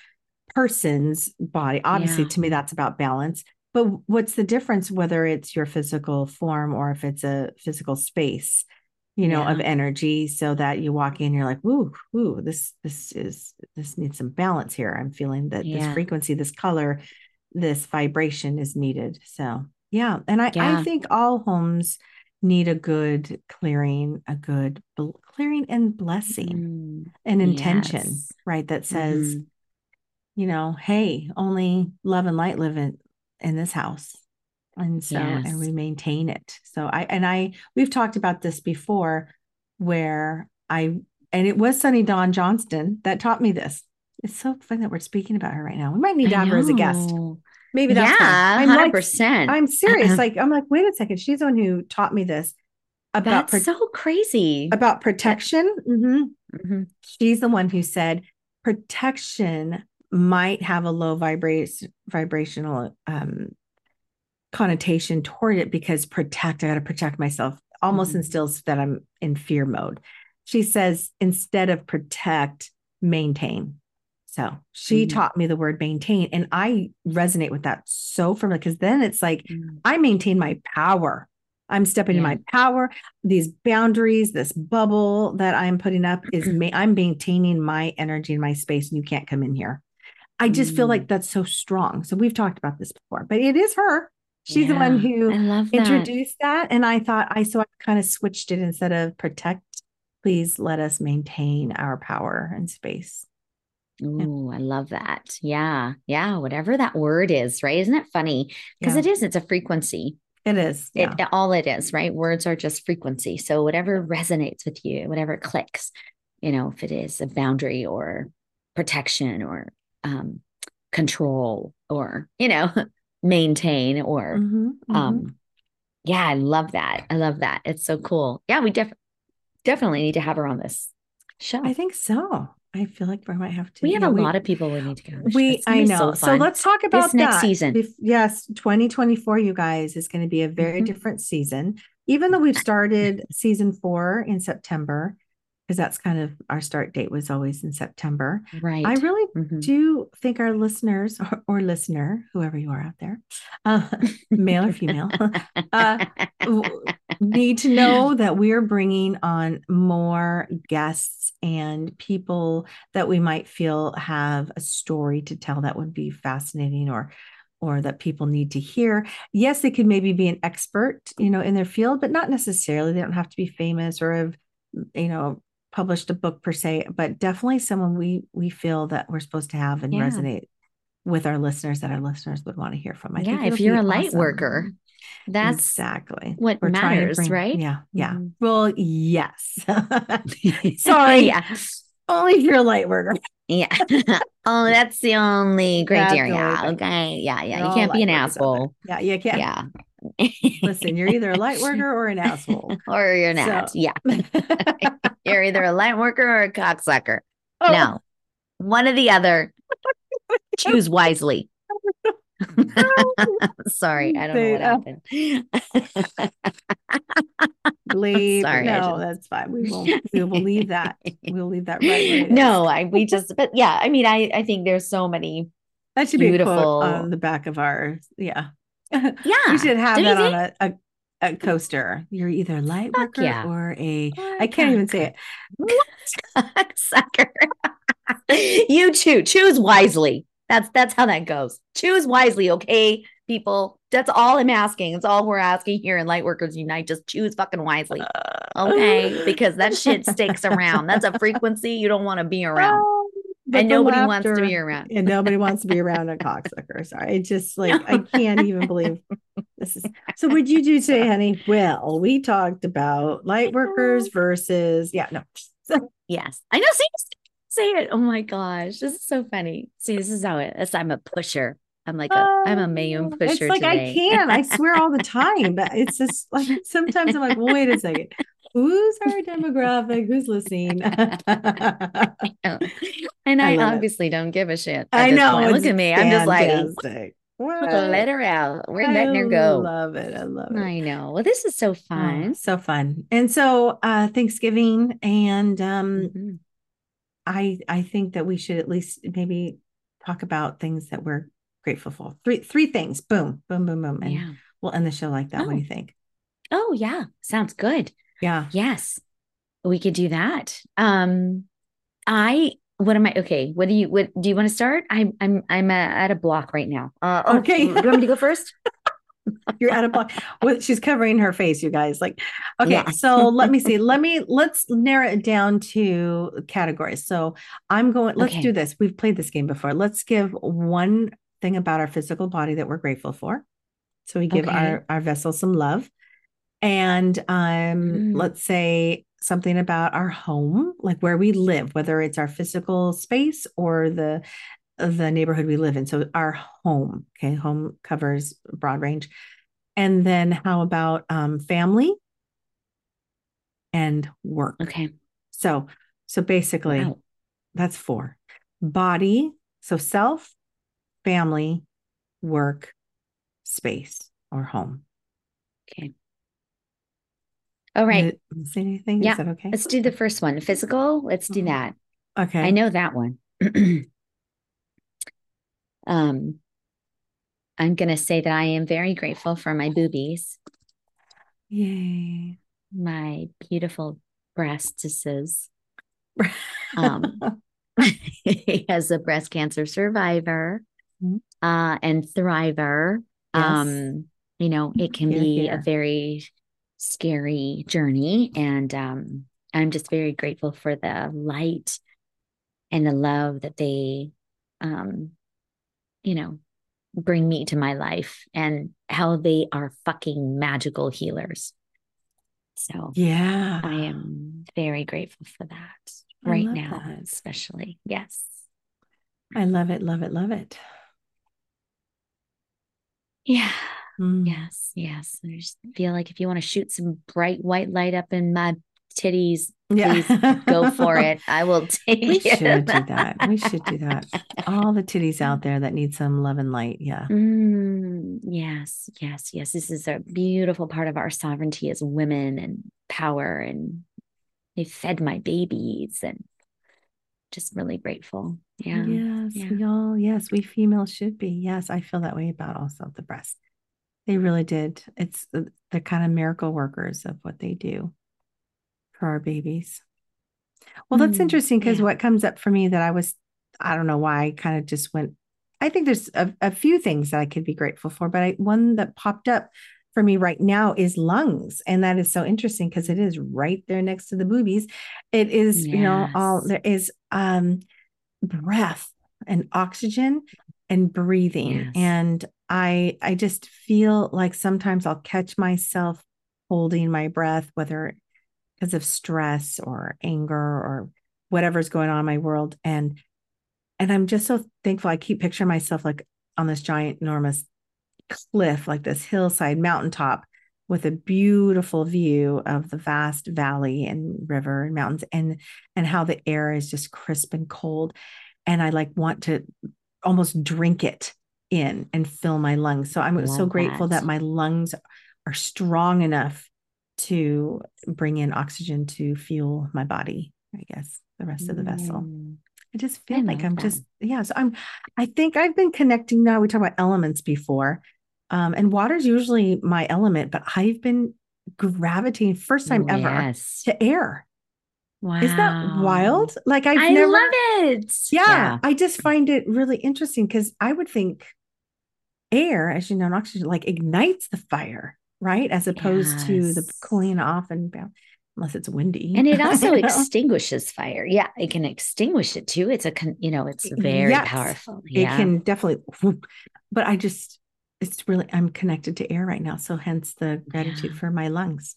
person's body obviously yeah. to me that's about balance but what's the difference whether it's your physical form or if it's a physical space you know yeah. of energy so that you walk in you're like woo woo this this is this needs some balance here i'm feeling that yeah. this frequency this color this vibration is needed so yeah and i yeah. i think all homes need a good clearing a good bl- clearing and blessing mm. an intention yes. right that says mm. you know hey only love and light live in in this house. And so yes. and we maintain it. So i and i we've talked about this before where i and it was sunny dawn johnston that taught me this. It's so fun that we're speaking about her right now. We might need to have her as a guest. maybe that's
yeah
I'm
100%
like, i'm serious. Uh-huh. like i'm like wait a second. She's the one who taught me this
about that's pro- so crazy.
about protection. Mm-hmm. Mm-hmm. she's the one who said protection might have a low vibration vibrational um, connotation toward it because protect i got to protect myself almost mm-hmm. instills that i'm in fear mode she says instead of protect maintain so she mm-hmm. taught me the word maintain and i resonate with that so firmly because then it's like mm-hmm. i maintain my power i'm stepping yeah. in my power these boundaries this bubble that i'm putting up is ma- i'm maintaining my energy in my space and you can't come in here I just mm. feel like that's so strong. So we've talked about this before, but it is her. She's yeah, the one who that. introduced that. And I thought I so I kind of switched it instead of protect, please let us maintain our power and space.
Oh, yeah. I love that. Yeah. Yeah. Whatever that word is, right? Isn't it funny? Because yeah. it is, it's a frequency.
It is.
Yeah. It, all it is, right? Words are just frequency. So whatever resonates with you, whatever clicks, you know, if it is a boundary or protection or um, control or you know maintain or mm-hmm, mm-hmm. um yeah i love that. I love that. It's so cool. Yeah we def- definitely need to have her on this show.
I think so. I feel like we might have to
we have a we, lot of people we need to go
we i know. So, so, let's talk about
this next season.
Yes 2024 you guys is going to be a very mm-hmm. different season. Even though we've started season four in september because that's kind of our start date was always in September.
Right.
I really mm-hmm. do think our listeners or, or, listener, whoever you are out there, uh, male or female, uh, need to know that we're bringing on more guests and people that we might feel have a story to tell that would be fascinating or or that people need to hear. Yes, they could maybe be an expert, you know, in their field, but not necessarily. They don't have to be famous or have, you know, published a book per se, but definitely someone we we feel that we're supposed to have and yeah. resonate with our listeners that our listeners would want to hear from.
I yeah, if you're a awesome. light worker, that's
exactly
what we're matters,
bring,
right?
Yeah, yeah. Mm-hmm. Well, yes. Sorry, yeah. only if you're a light worker.
Yeah. oh, that's the only criteria. The okay. Yeah, yeah. you can't be an asshole.
Yeah, you can't.
Yeah.
Listen, you're either a light worker or an asshole.
or you're not. So. Yeah. you're either a light worker or a cocksucker. Oh. No. One or the other. Choose wisely. Sorry, I don't know what happened.
Leave. Sorry, no, that's fine. We won't. We will leave that. We'll leave that right.
no, I we just. But yeah, I mean, I I think there's so many.
That should be quote on the back of our. Yeah.
Yeah.
you should have that on a, a, a, coaster. You're either a light Fuck worker yeah. or a. Oh, I can't even say
it. Sucker. you choose. Choose wisely. That's that's how that goes. Choose wisely, okay, people. That's all I'm asking. It's all we're asking here in Lightworkers Unite. Just choose fucking wisely. Uh. Okay. Because that shit sticks around. That's a frequency you don't want to be around.
Oh, but
and nobody wants to be around.
And nobody wants to be around a cocksucker. Sorry. I just like I can't even believe this is so what'd you do today, honey? Well, we talked about light workers versus yeah, no.
Yes. I know. See, say it. Oh my gosh. This is so funny. See, this is how it is. I'm a pusher. I'm like a I'm a Mayum
Oh,
pusher.
It's like
today.
I can. I swear all the time, but it's just like sometimes I'm like, well, wait a second. Who's our demographic? Who's listening?
and
I
I,
love it.
obviously don't give a shit.
I know.
Look at me. I'm just like.
What?
let her out. We're letting her
I
go.
love it. I love it.
I know. Well, this is so
Oh,
fun.
so fun. And so uh Thanksgiving and um
Mhm.
I I think that we should at least maybe talk about things that we're grateful for. Three three things. Boom, boom, boom, boom. And
Yeah.
we'll end the show like that. What do
Oh.
you think?
Oh, yeah. Sounds good.
Yeah.
Yes. We could do that. Um, I what am I okay? What do you what do you want to start? I'm I'm I'm at a block right now. Uh, oh,
Okay.
Do you want me to go first?
You're at a block. Well, she's covering her face, you guys. Like, okay,
Yeah.
so let me see. Let me let's narrow it down to categories. So I'm going, let's
Okay.
do this. We've played this game before. Let's give one thing about our physical body that we're grateful for. So we give
Okay.
our our vessel some love. And um,
Mm.
let's say something about our home, like where we live, whether it's our physical space or the the neighborhood we live in. So our home, okay, home covers broad range. And then how about um, family and work?
Okay.
So so basically
Wow.
that's four. Body, so self, family, work, space or home.
Okay. All right.
Did Say anything?
Yeah,
Is that okay?
Let's do the first one. Physical. Let's do
Mhm.
that.
Okay.
I know that one. um, I'm gonna say that I am very grateful for my boobies,
Yay.
my beautiful breastises. Um, as a breast cancer survivor
Mhm.
uh, and thriver,
Yes.
um, you know, it can be a very scary journey. And um, I'm just very grateful for the light and the love that they, um, you know, bring me to my life and how they are fucking magical healers. So
yeah.
I am very grateful for that
I
right now,
that.
especially. Yes.
I love it, love it, love it.
Yeah.
Mm.
Yes. Yes. I just feel like if you want to shoot some bright white light up in my titties,
Yeah.
please go for it. I will take
We
it.
should do that. We should do that. All the titties out there that need some love and light. Yeah.
Mm, yes, yes, yes. This is a beautiful part of our sovereignty as women and power. And they fed my babies and just really grateful. Yeah.
Yes,
yeah.
we all, yes, we females should be. Yes, I feel that way about also the breast. They really did. It's the, the kind of miracle workers of what they do for our babies. Well, that's
Mm,
interesting because
yeah.
what comes up for me that I was, I don't know why I kind of just went. I think there's a, a few things that I could be grateful for, but I, one that popped up for me right now is lungs. And that is so interesting because it is right there next to the boobies. It is, you know, all there is um breath and oxygen and breathing.
Yes.
And I I just feel like sometimes I'll catch myself holding my breath, whether because of stress or anger or whatever's going on in my world. And and I'm just so thankful. I keep picturing myself like on this giant, enormous cliff, like this hillside mountaintop with a beautiful view of the vast valley and river and mountains and and how the air is just crisp and cold. And I like want to almost drink it in and fill my lungs. So I'm so grateful that
that.
my lungs are strong enough to bring in oxygen to fuel my body, I guess, the rest of the vessel.
Mm,
I just
I
feel like I'm
that.
just, yeah. So I'm, I think I've been connecting now. We talked about elements before. Um, and water's usually my element, but I've been gravitating first time ever
Yes.
to air.
Wow.
Isn't that wild? Like I've
I
never,
love it.
yeah, I just find it really interesting because I would think air, as you know, and oxygen like ignites the fire, right? As opposed yes. to the cooling off and unless it's windy.
And it also extinguishes fire. Yeah, it can extinguish it too. It's a con- you know, it's very yes, powerful.
Yeah. It can definitely but I just it's really I'm connected to air right now, so hence the gratitude yeah. for my lungs.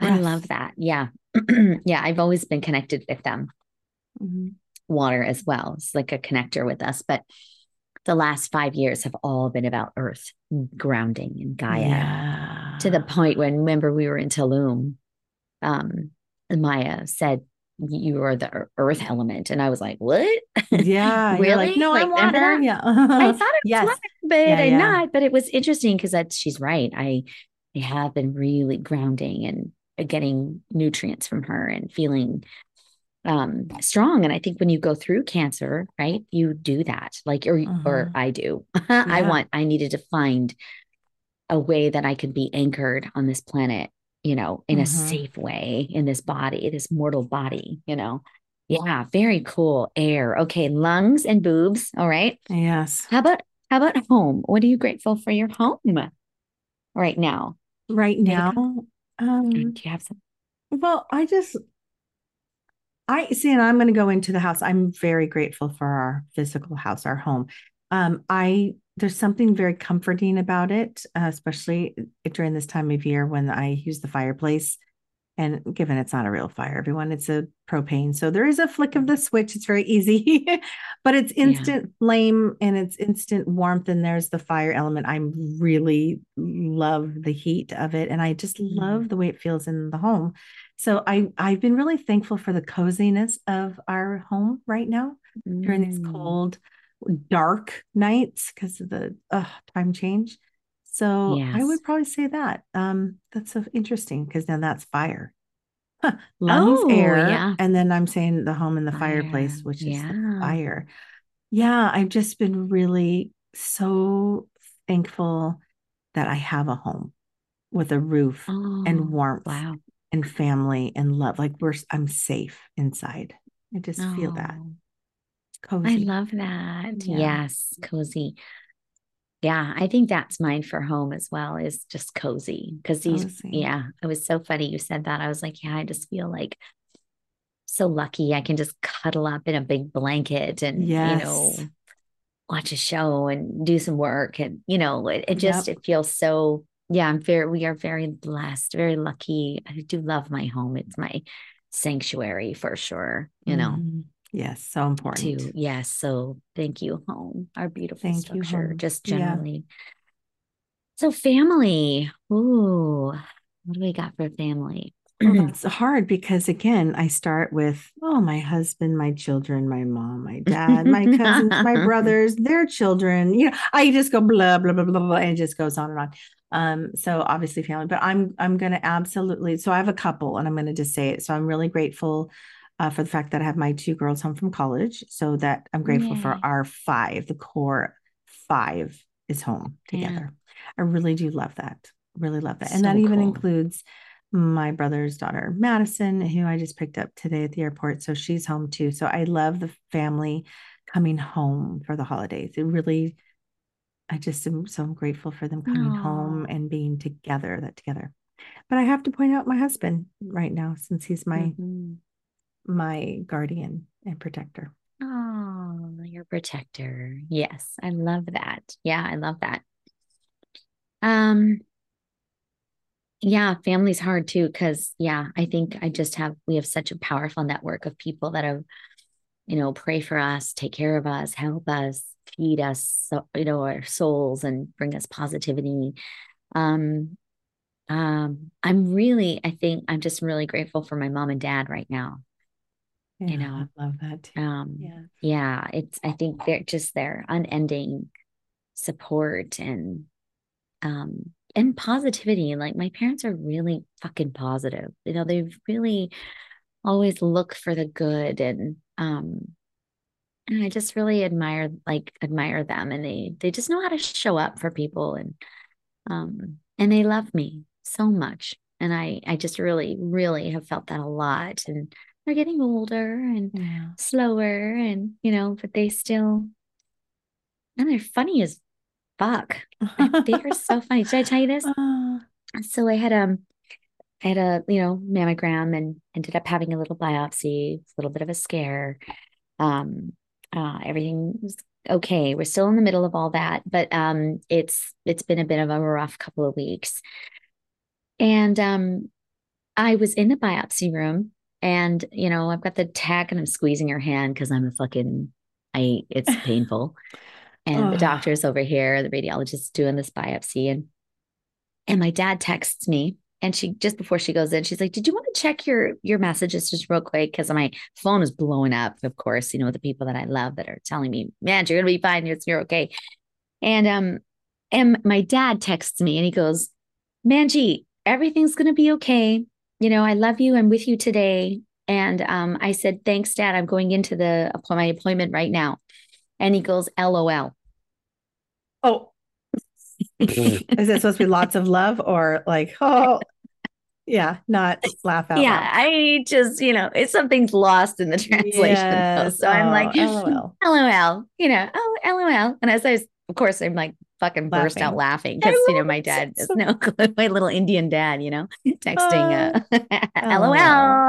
I love that. Yeah. yeah, I've always been connected with them. Mm-hmm. Water as well. It's like a connector with us, but the last five years have all been about earth grounding and Gaia yeah. to the point when remember we were in Tulum. Um, Maya said you are the earth element. And I was like, what?
Yeah. really? Like, no, like, I'm water.
Yeah. I thought it was yes. water, but yeah, I'm yeah. not. But it was interesting because that she's right. I, I have been really grounding and getting nutrients from her and feeling um strong and i think when you go through cancer right you do that like or uh-huh. or i do yeah. i want i needed to find a way that i could be anchored on this planet you know in uh-huh. a mm-hmm. safe way in this body this mortal body you know yeah very cool air okay lungs and boobs all right
yes
how about how about home what are you grateful for your home right now
right now
um do you have some
well i just I see, and I'm going to go into the house. I'm very grateful for our physical house, our home. Um, I there's something very comforting about it, uh, especially during this time of year when I use the fireplace. And given it's not a real fire, everyone, it's a propane. So there is a flick of the switch. It's very easy, but it's instant yeah. flame and it's instant warmth. And there's the fire element. I really love the heat of it. And I just mm. love the way it feels in the home. So I I've been really thankful for the coziness of our home right now mm. during these mm. cold, dark nights because of the uh, time change. So yes. I would probably say that. Um, that's so interesting because now that's fire. Huh. Lungs, oh, air, yeah. and then I'm saying the home and the fire. fireplace, which is yeah. fire. Yeah, I've just been really so thankful that I have a home with a roof oh, and warmth wow and family and love. Like we're, I'm safe inside. I just oh, feel that.
Cozy. I love that. Yeah. Yes, cozy. Yeah, I think that's mine for home as well is just cozy. Because these, yeah, it was so funny you said that. I was like, yeah, I just feel like so lucky. I can just cuddle up in a big blanket and, yes. you know, watch a show and do some work. And, you know, it, it just, yep. it feels so yeah, I'm very, we are very blessed, very lucky. I do love my home. It's my sanctuary for sure, you know. Mm-hmm.
Yes, so important.
To, yes. So thank you, home, our beautiful thank structure, you, just generally. Yeah. So family. Ooh, what do we got for family?
Well, that's hard because again, I start with oh, my husband, my children, my mom, my dad, my cousins, my brothers, their children. You know, I just go blah blah blah blah blah, and it just goes on and on. Um, so obviously family, but I'm I'm going to absolutely. So I have a couple, and I'm going to just say it. So I'm really grateful uh, for the fact that I have my two girls home from college. So that I'm grateful Yay. for our five, the core five is home together. Yeah. I really do love that. Really love that, so and that even cool. includes my brother's daughter Madison, who I just picked up today at the airport. So she's home too. So I love the family coming home for the holidays. It really I just am so grateful for them coming Aww. home and being together, that together. But I have to point out my husband right now, since he's my mm-hmm. My guardian and protector.
Oh, your protector. Yes, I love that. Yeah, I love that. Um, yeah, family's hard too, because yeah, I think I just have we have such a powerful network of people that have, you know, pray for us, take care of us, help us, feed us, you know, our souls and bring us positivity. Um, um, I'm really, I think I'm just really grateful for my mom and dad right now.
Yeah, you know, I love that.
Too. Um, yeah. yeah, it's, I think they're just their unending support and, um, and positivity. Like my parents are really fucking positive. You know, they've really always look for the good and, um, and I just really admire like admire them and they they just know how to show up for people and um and they love me so much and I I just really really have felt that a lot and they're getting older and yeah. slower and you know but they still and they're funny as fuck. they are so funny. Did I tell you this?
Uh,
So I had um I had a, you know, mammogram and ended up having a little biopsy, a little bit of a scare. Um, uh, everything was okay. We're still in the middle of all that, but um, it's it's been a bit of a rough couple of weeks. And um, I was in the biopsy room, and you know, I've got the tack, and I'm squeezing her hand because I'm a fucking, I it's painful. And the doctor's over here, the radiologist doing this biopsy, and and my dad texts me and she just before she goes in she's like did you want to check your your messages just real quick? Because my phone is blowing up of course you know the people that i love that are telling me man you're gonna be fine. You're, you're okay and um and my dad texts me and he goes manji everything's gonna be okay you know i love you i'm with you today and um i said thanks dad i'm going into the my appointment right now and he goes lol
oh, is it supposed to be lots of love or like, oh, yeah, not laugh out
yeah,
loud?
I just, you know, it's something's lost in the translation. though.
Yes.
So I'm like,
Oh, LOL.
LOL, you know, oh, LOL. And as I was, of course, I'm like fucking burst out laughing because, you know, my dad
So-
no. My little Indian dad, you know, texting, uh, LOL,
LOL.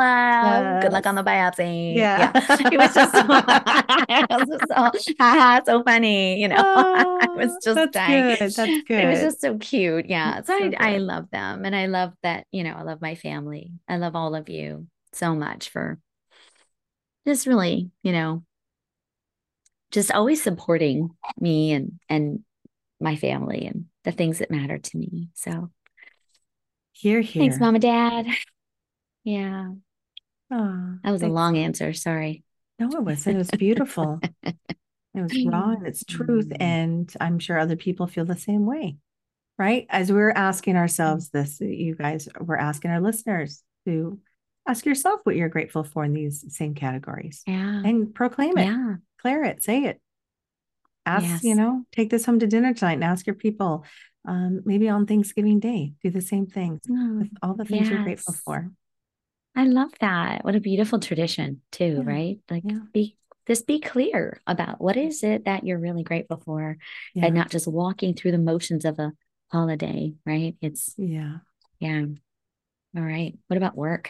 uh, good luck on the biopsy.
Yeah.
It was just, it was just so, haha, so funny, you know. I was
Oh,
just
that's
dying.
good. That's good.
It was just so cute. Yeah.
That's
So
so
I, I love them. And I love that, you know, I love my family. I love all of you so much for just really, you know, just always supporting me and and my family and the things that matter to me. So
Here,
thanks,
here.
mom and dad. Yeah.
Aw,
That was a long answer. Sorry.
No, it wasn't. It was beautiful. It was raw and it's truth.
Mm.
And I'm sure other people feel the same way, right? As we're asking ourselves this, you guys, we're asking our listeners to ask yourself what you're grateful for in these same categories
Yeah.
and proclaim it,
Yeah.
declare it, say it. Ask, you know, take this home to dinner tonight and ask your people, um, maybe on Thanksgiving Day, do the same things
Oh,
with all the things you're grateful for.
I love that. What a beautiful tradition, too,
Yeah.
right? Like
Yeah.
be just be clear about what is it that you're really grateful for
Yeah.
and not just walking through the motions of a holiday, right? It's
yeah.
yeah. All right. What about work?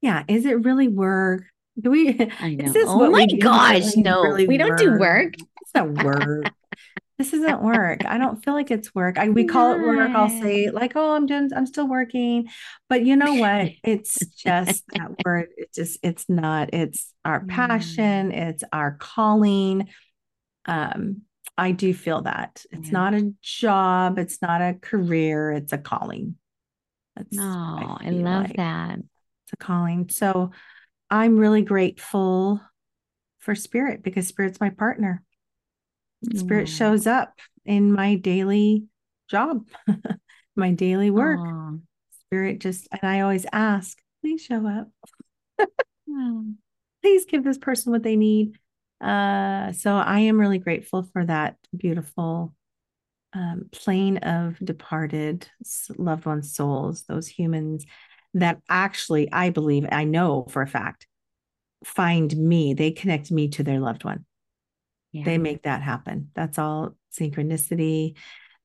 Yeah. Is it really work? Do we,
I know. Oh my
we do? Is it
gosh, no.
really
We don't do work.
It's not work. this isn't work. I don't feel like it's work. I, we call it work. I'll say like, oh, I'm doing, I'm still working. But you know what? It's just that word. It's just, it's not, it's our passion. It's our calling. Um, I do feel that it's
Yeah.
not a job. It's not a career. It's a calling. That's
Oh, I
feel
love
like.
that.
It's a calling. So I'm really grateful for spirit because spirit's my partner. Spirit
Aw.
shows up in my daily job, my daily work.
Aw.
Spirit just, and I always ask, please show up.
Aw.
Please give this person what they need. Uh, so I am really grateful for that beautiful um, plane of departed loved ones' souls, those humans that actually, I believe, I know for a fact, find me. They connect me to their loved one.
Yeah.
They make that happen. That's all synchronicity.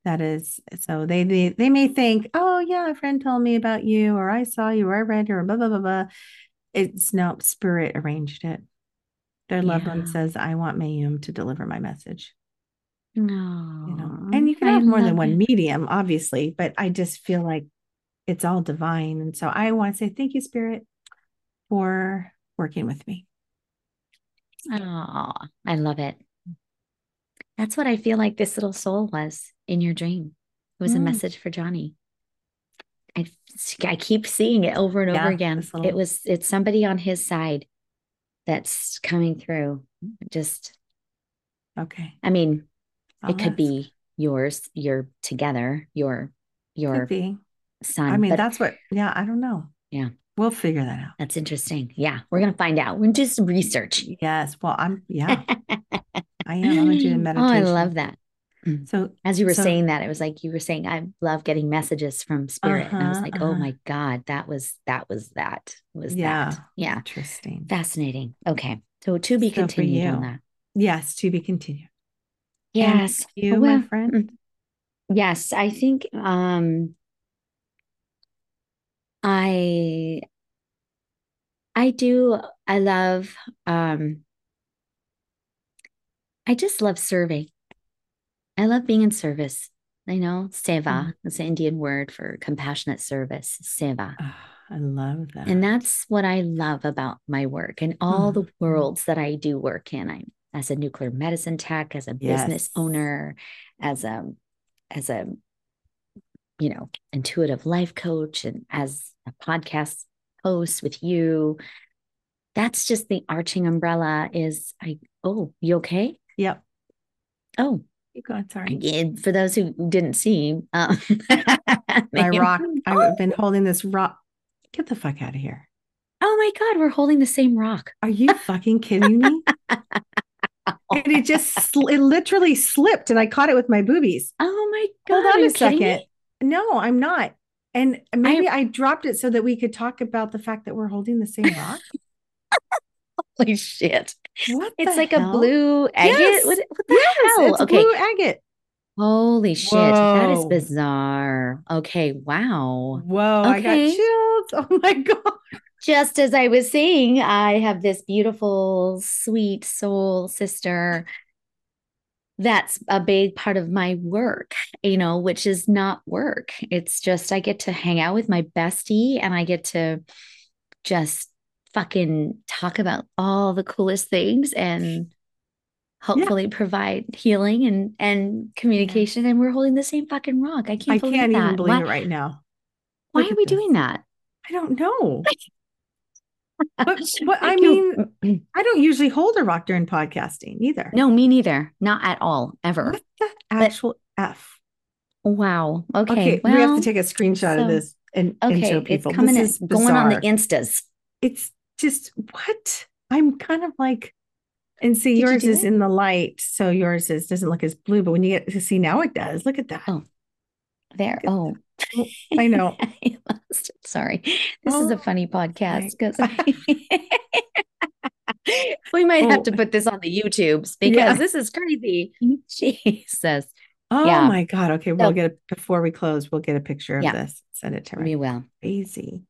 That is so they they they may think, oh yeah, a friend told me about you, or I saw you, or I read you, or blah blah blah blah. It's no spirit arranged it. Their loved one says, I want Mayum to deliver my message.
No.
you know and you can
I
have more than
love
one
it.
medium obviously but i just feel like it's all divine and so i want to say thank you spirit for working with me
Oh, I love it. That's what I feel like this little soul was in your dream. It was a
Mm.
message for Johnny. I, I keep seeing it over and over again.
little-
It was it's somebody on his side that's coming through. Just,
okay
I mean,
I'll
it could
ask.
be yours. You're together. Your your
could
son.
i mean
but
that's what yeah i don't know
Yeah.
we'll figure that out
that's interesting. Yeah, we're gonna find out. We're some research.
yes well i'm yeah i am i'm gonna do the
Oh, I love that.
so
As you were
So-
saying that, it was like you were saying, I love getting messages from spirit. and I was
Uh-huh,
like, oh
uh-huh.
my God, that was that was that. Was
yeah
that. Yeah.
interesting
Fascinating. Okay. So to be
So
continued on that.
yes to be continued
Yes.
you,
Well,
my friend.
Yes, I think um I I do I love um I just love serving. I love being in service. I know seva
Mhm.
is the Indian word for compassionate service, seva.
Ah, I love that.
And that's what I love about my work and all the
Mhm.
worlds that I do work in. I'm as a nuclear medicine tech, as a business
Yes.
owner, as a as a you know, intuitive life coach and as podcast host with you. That's just the arching umbrella is I oh, you okay?
Yep.
Oh,
Keep going. Sorry.
and for those who didn't see, um,
My rock.
Oh,
I've been holding this rock. Get the fuck out of here.
oh my God, we're holding the same rock.
Are you fucking kidding me? And it just, it literally slipped and I caught it with my boobies.
Oh my God.
Hold on a second. No, I'm not. And maybe I, dropped it so that we could talk about the fact that we're holding the same rock.
Holy shit.
What
It's
the
like
hell?
a blue agate.
Yes.
What, what the
Yes,
hell?
it's
okay.
blue agate.
Holy shit. That is bizarre. Okay. Wow.
Whoa, I got
Okay.
chills. Oh my God.
Just as I was saying, I have this beautiful, sweet soul sister. That's a big part of my work, you know, which is not work. It's just I get to hang out with my bestie and I get to just fucking talk about all the coolest things and hopefully provide healing and and communication. And we're holding the same fucking rock. I can't
I
believe
can't
that.
even believe
why,
it right now.
why
Look
are we
this.
doing that?
I don't know. But, but I mean, I don't usually hold a rock during podcasting either.
no, me neither. Not at all, ever.
What the actual F?
Wow. Okay.
Okay,
well,
we have to take a screenshot
so-
of this and, and
okay.
show
It's
people.
coming
this is
going on the instas.
It's just what? I'm kind of like, and see,
Did
yours
do
is
it?
in the light, so yours is doesn't look as blue. But when you get to see now, it does. Look at that.
Oh. There.
Oh,
Oh,
I know.
I lost it. Sorry. This is a
Oh,
funny podcast because we might have
Oh.
to put this on the YouTubes because
Yeah.
this is crazy. Jesus.
Oh
Yeah.
my God. Okay, we'll get a, before we close. We'll get a picture of
Yeah.
this. Send it to me.
We will.
Crazy.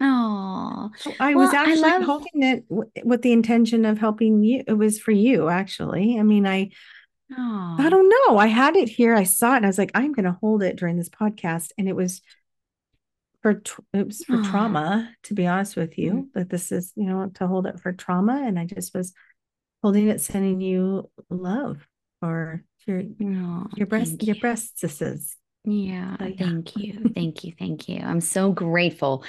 Oh,
I was
Well, I
actually
love-
holding it w- with the intention of helping you. It was for you, actually. I mean, I I
oh,
don't know. I had it here. I saw it, and I was like, I'm going to hold it during this podcast, and it was for tr- it was for trauma. To be honest with you, that this is you know to hold it for trauma, and I just was holding it, sending you love for your
oh,
your breast your
you.
breast cysts.
Yeah,
So, yeah.
thank you. Thank you. Thank you. I'm so grateful.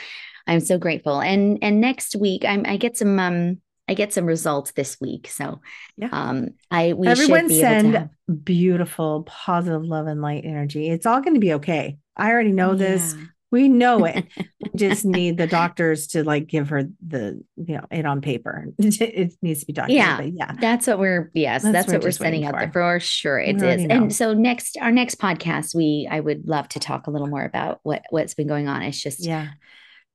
I'm so grateful. And and next week I'm I get some um I get some results this week. So
Yeah.
um I we
Everyone
should be able to
send
have
beautiful, positive love and light energy. It's all going to be okay. I already know this. We know it. we just need the doctors to like give her the you know it on paper. it needs to be documented.
Yeah.
Yeah.
That's what we're yes,
That's
that's,
what we're
we're sending out there
for.
sure. It is. And so next our next podcast, we I would love to talk a little more about what what's been going on. It's just
Yeah.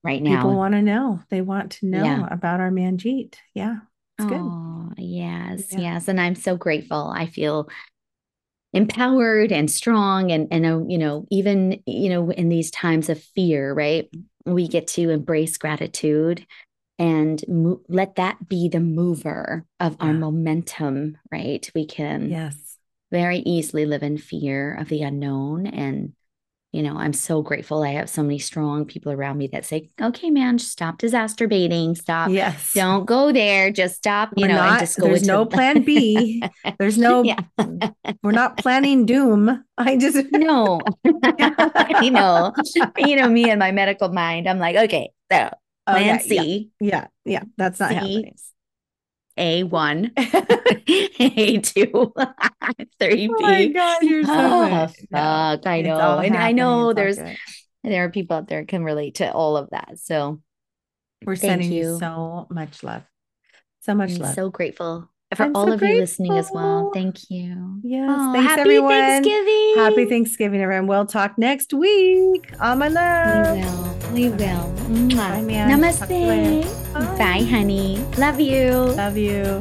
Right now.
People want to know. They want to know
Yeah.
about our Manjeet. Yeah. It's good.
Oh, yes,
Yeah.
yes. And I'm so grateful. I feel empowered and strong and and uh, you know, even you know, in these times of fear, right? We get to embrace gratitude and mo- let that be the mover of our momentum, right? We can
Yes.
very easily live in fear of the unknown and you know, I'm so grateful I have so many strong people around me that say, "Okay, man, stop disaster baiting. Stop
Yes.
don't go there. Just stop, you
We're
know,
not,
just go
there's no plan B. There's no
Yeah.
we're not planning doom. I just
no, you know, you know me and my medical mind. I'm like, okay, so
Oh,
plan
yeah,
C,
Yeah, yeah, that's not
C,
happening.
A one, A two, three
Oh my. God, you're so
Oh,
good. No,
fuck, I know, and I know there's
good.
there are people out there can relate to all of that. So
We're sending you
you.
so much love. So much
I'm
love.
so grateful for
I'm
all
so
of you listening as well. Thank you.
Yes,
Oh,
thanks
happy
everyone.
Thanksgiving.
Happy Thanksgiving, everyone. We'll talk next week. All my love.
We will. We will.
Bye, man. Talk to you later.
Namaste. Bye, honey. Love you.
Love you.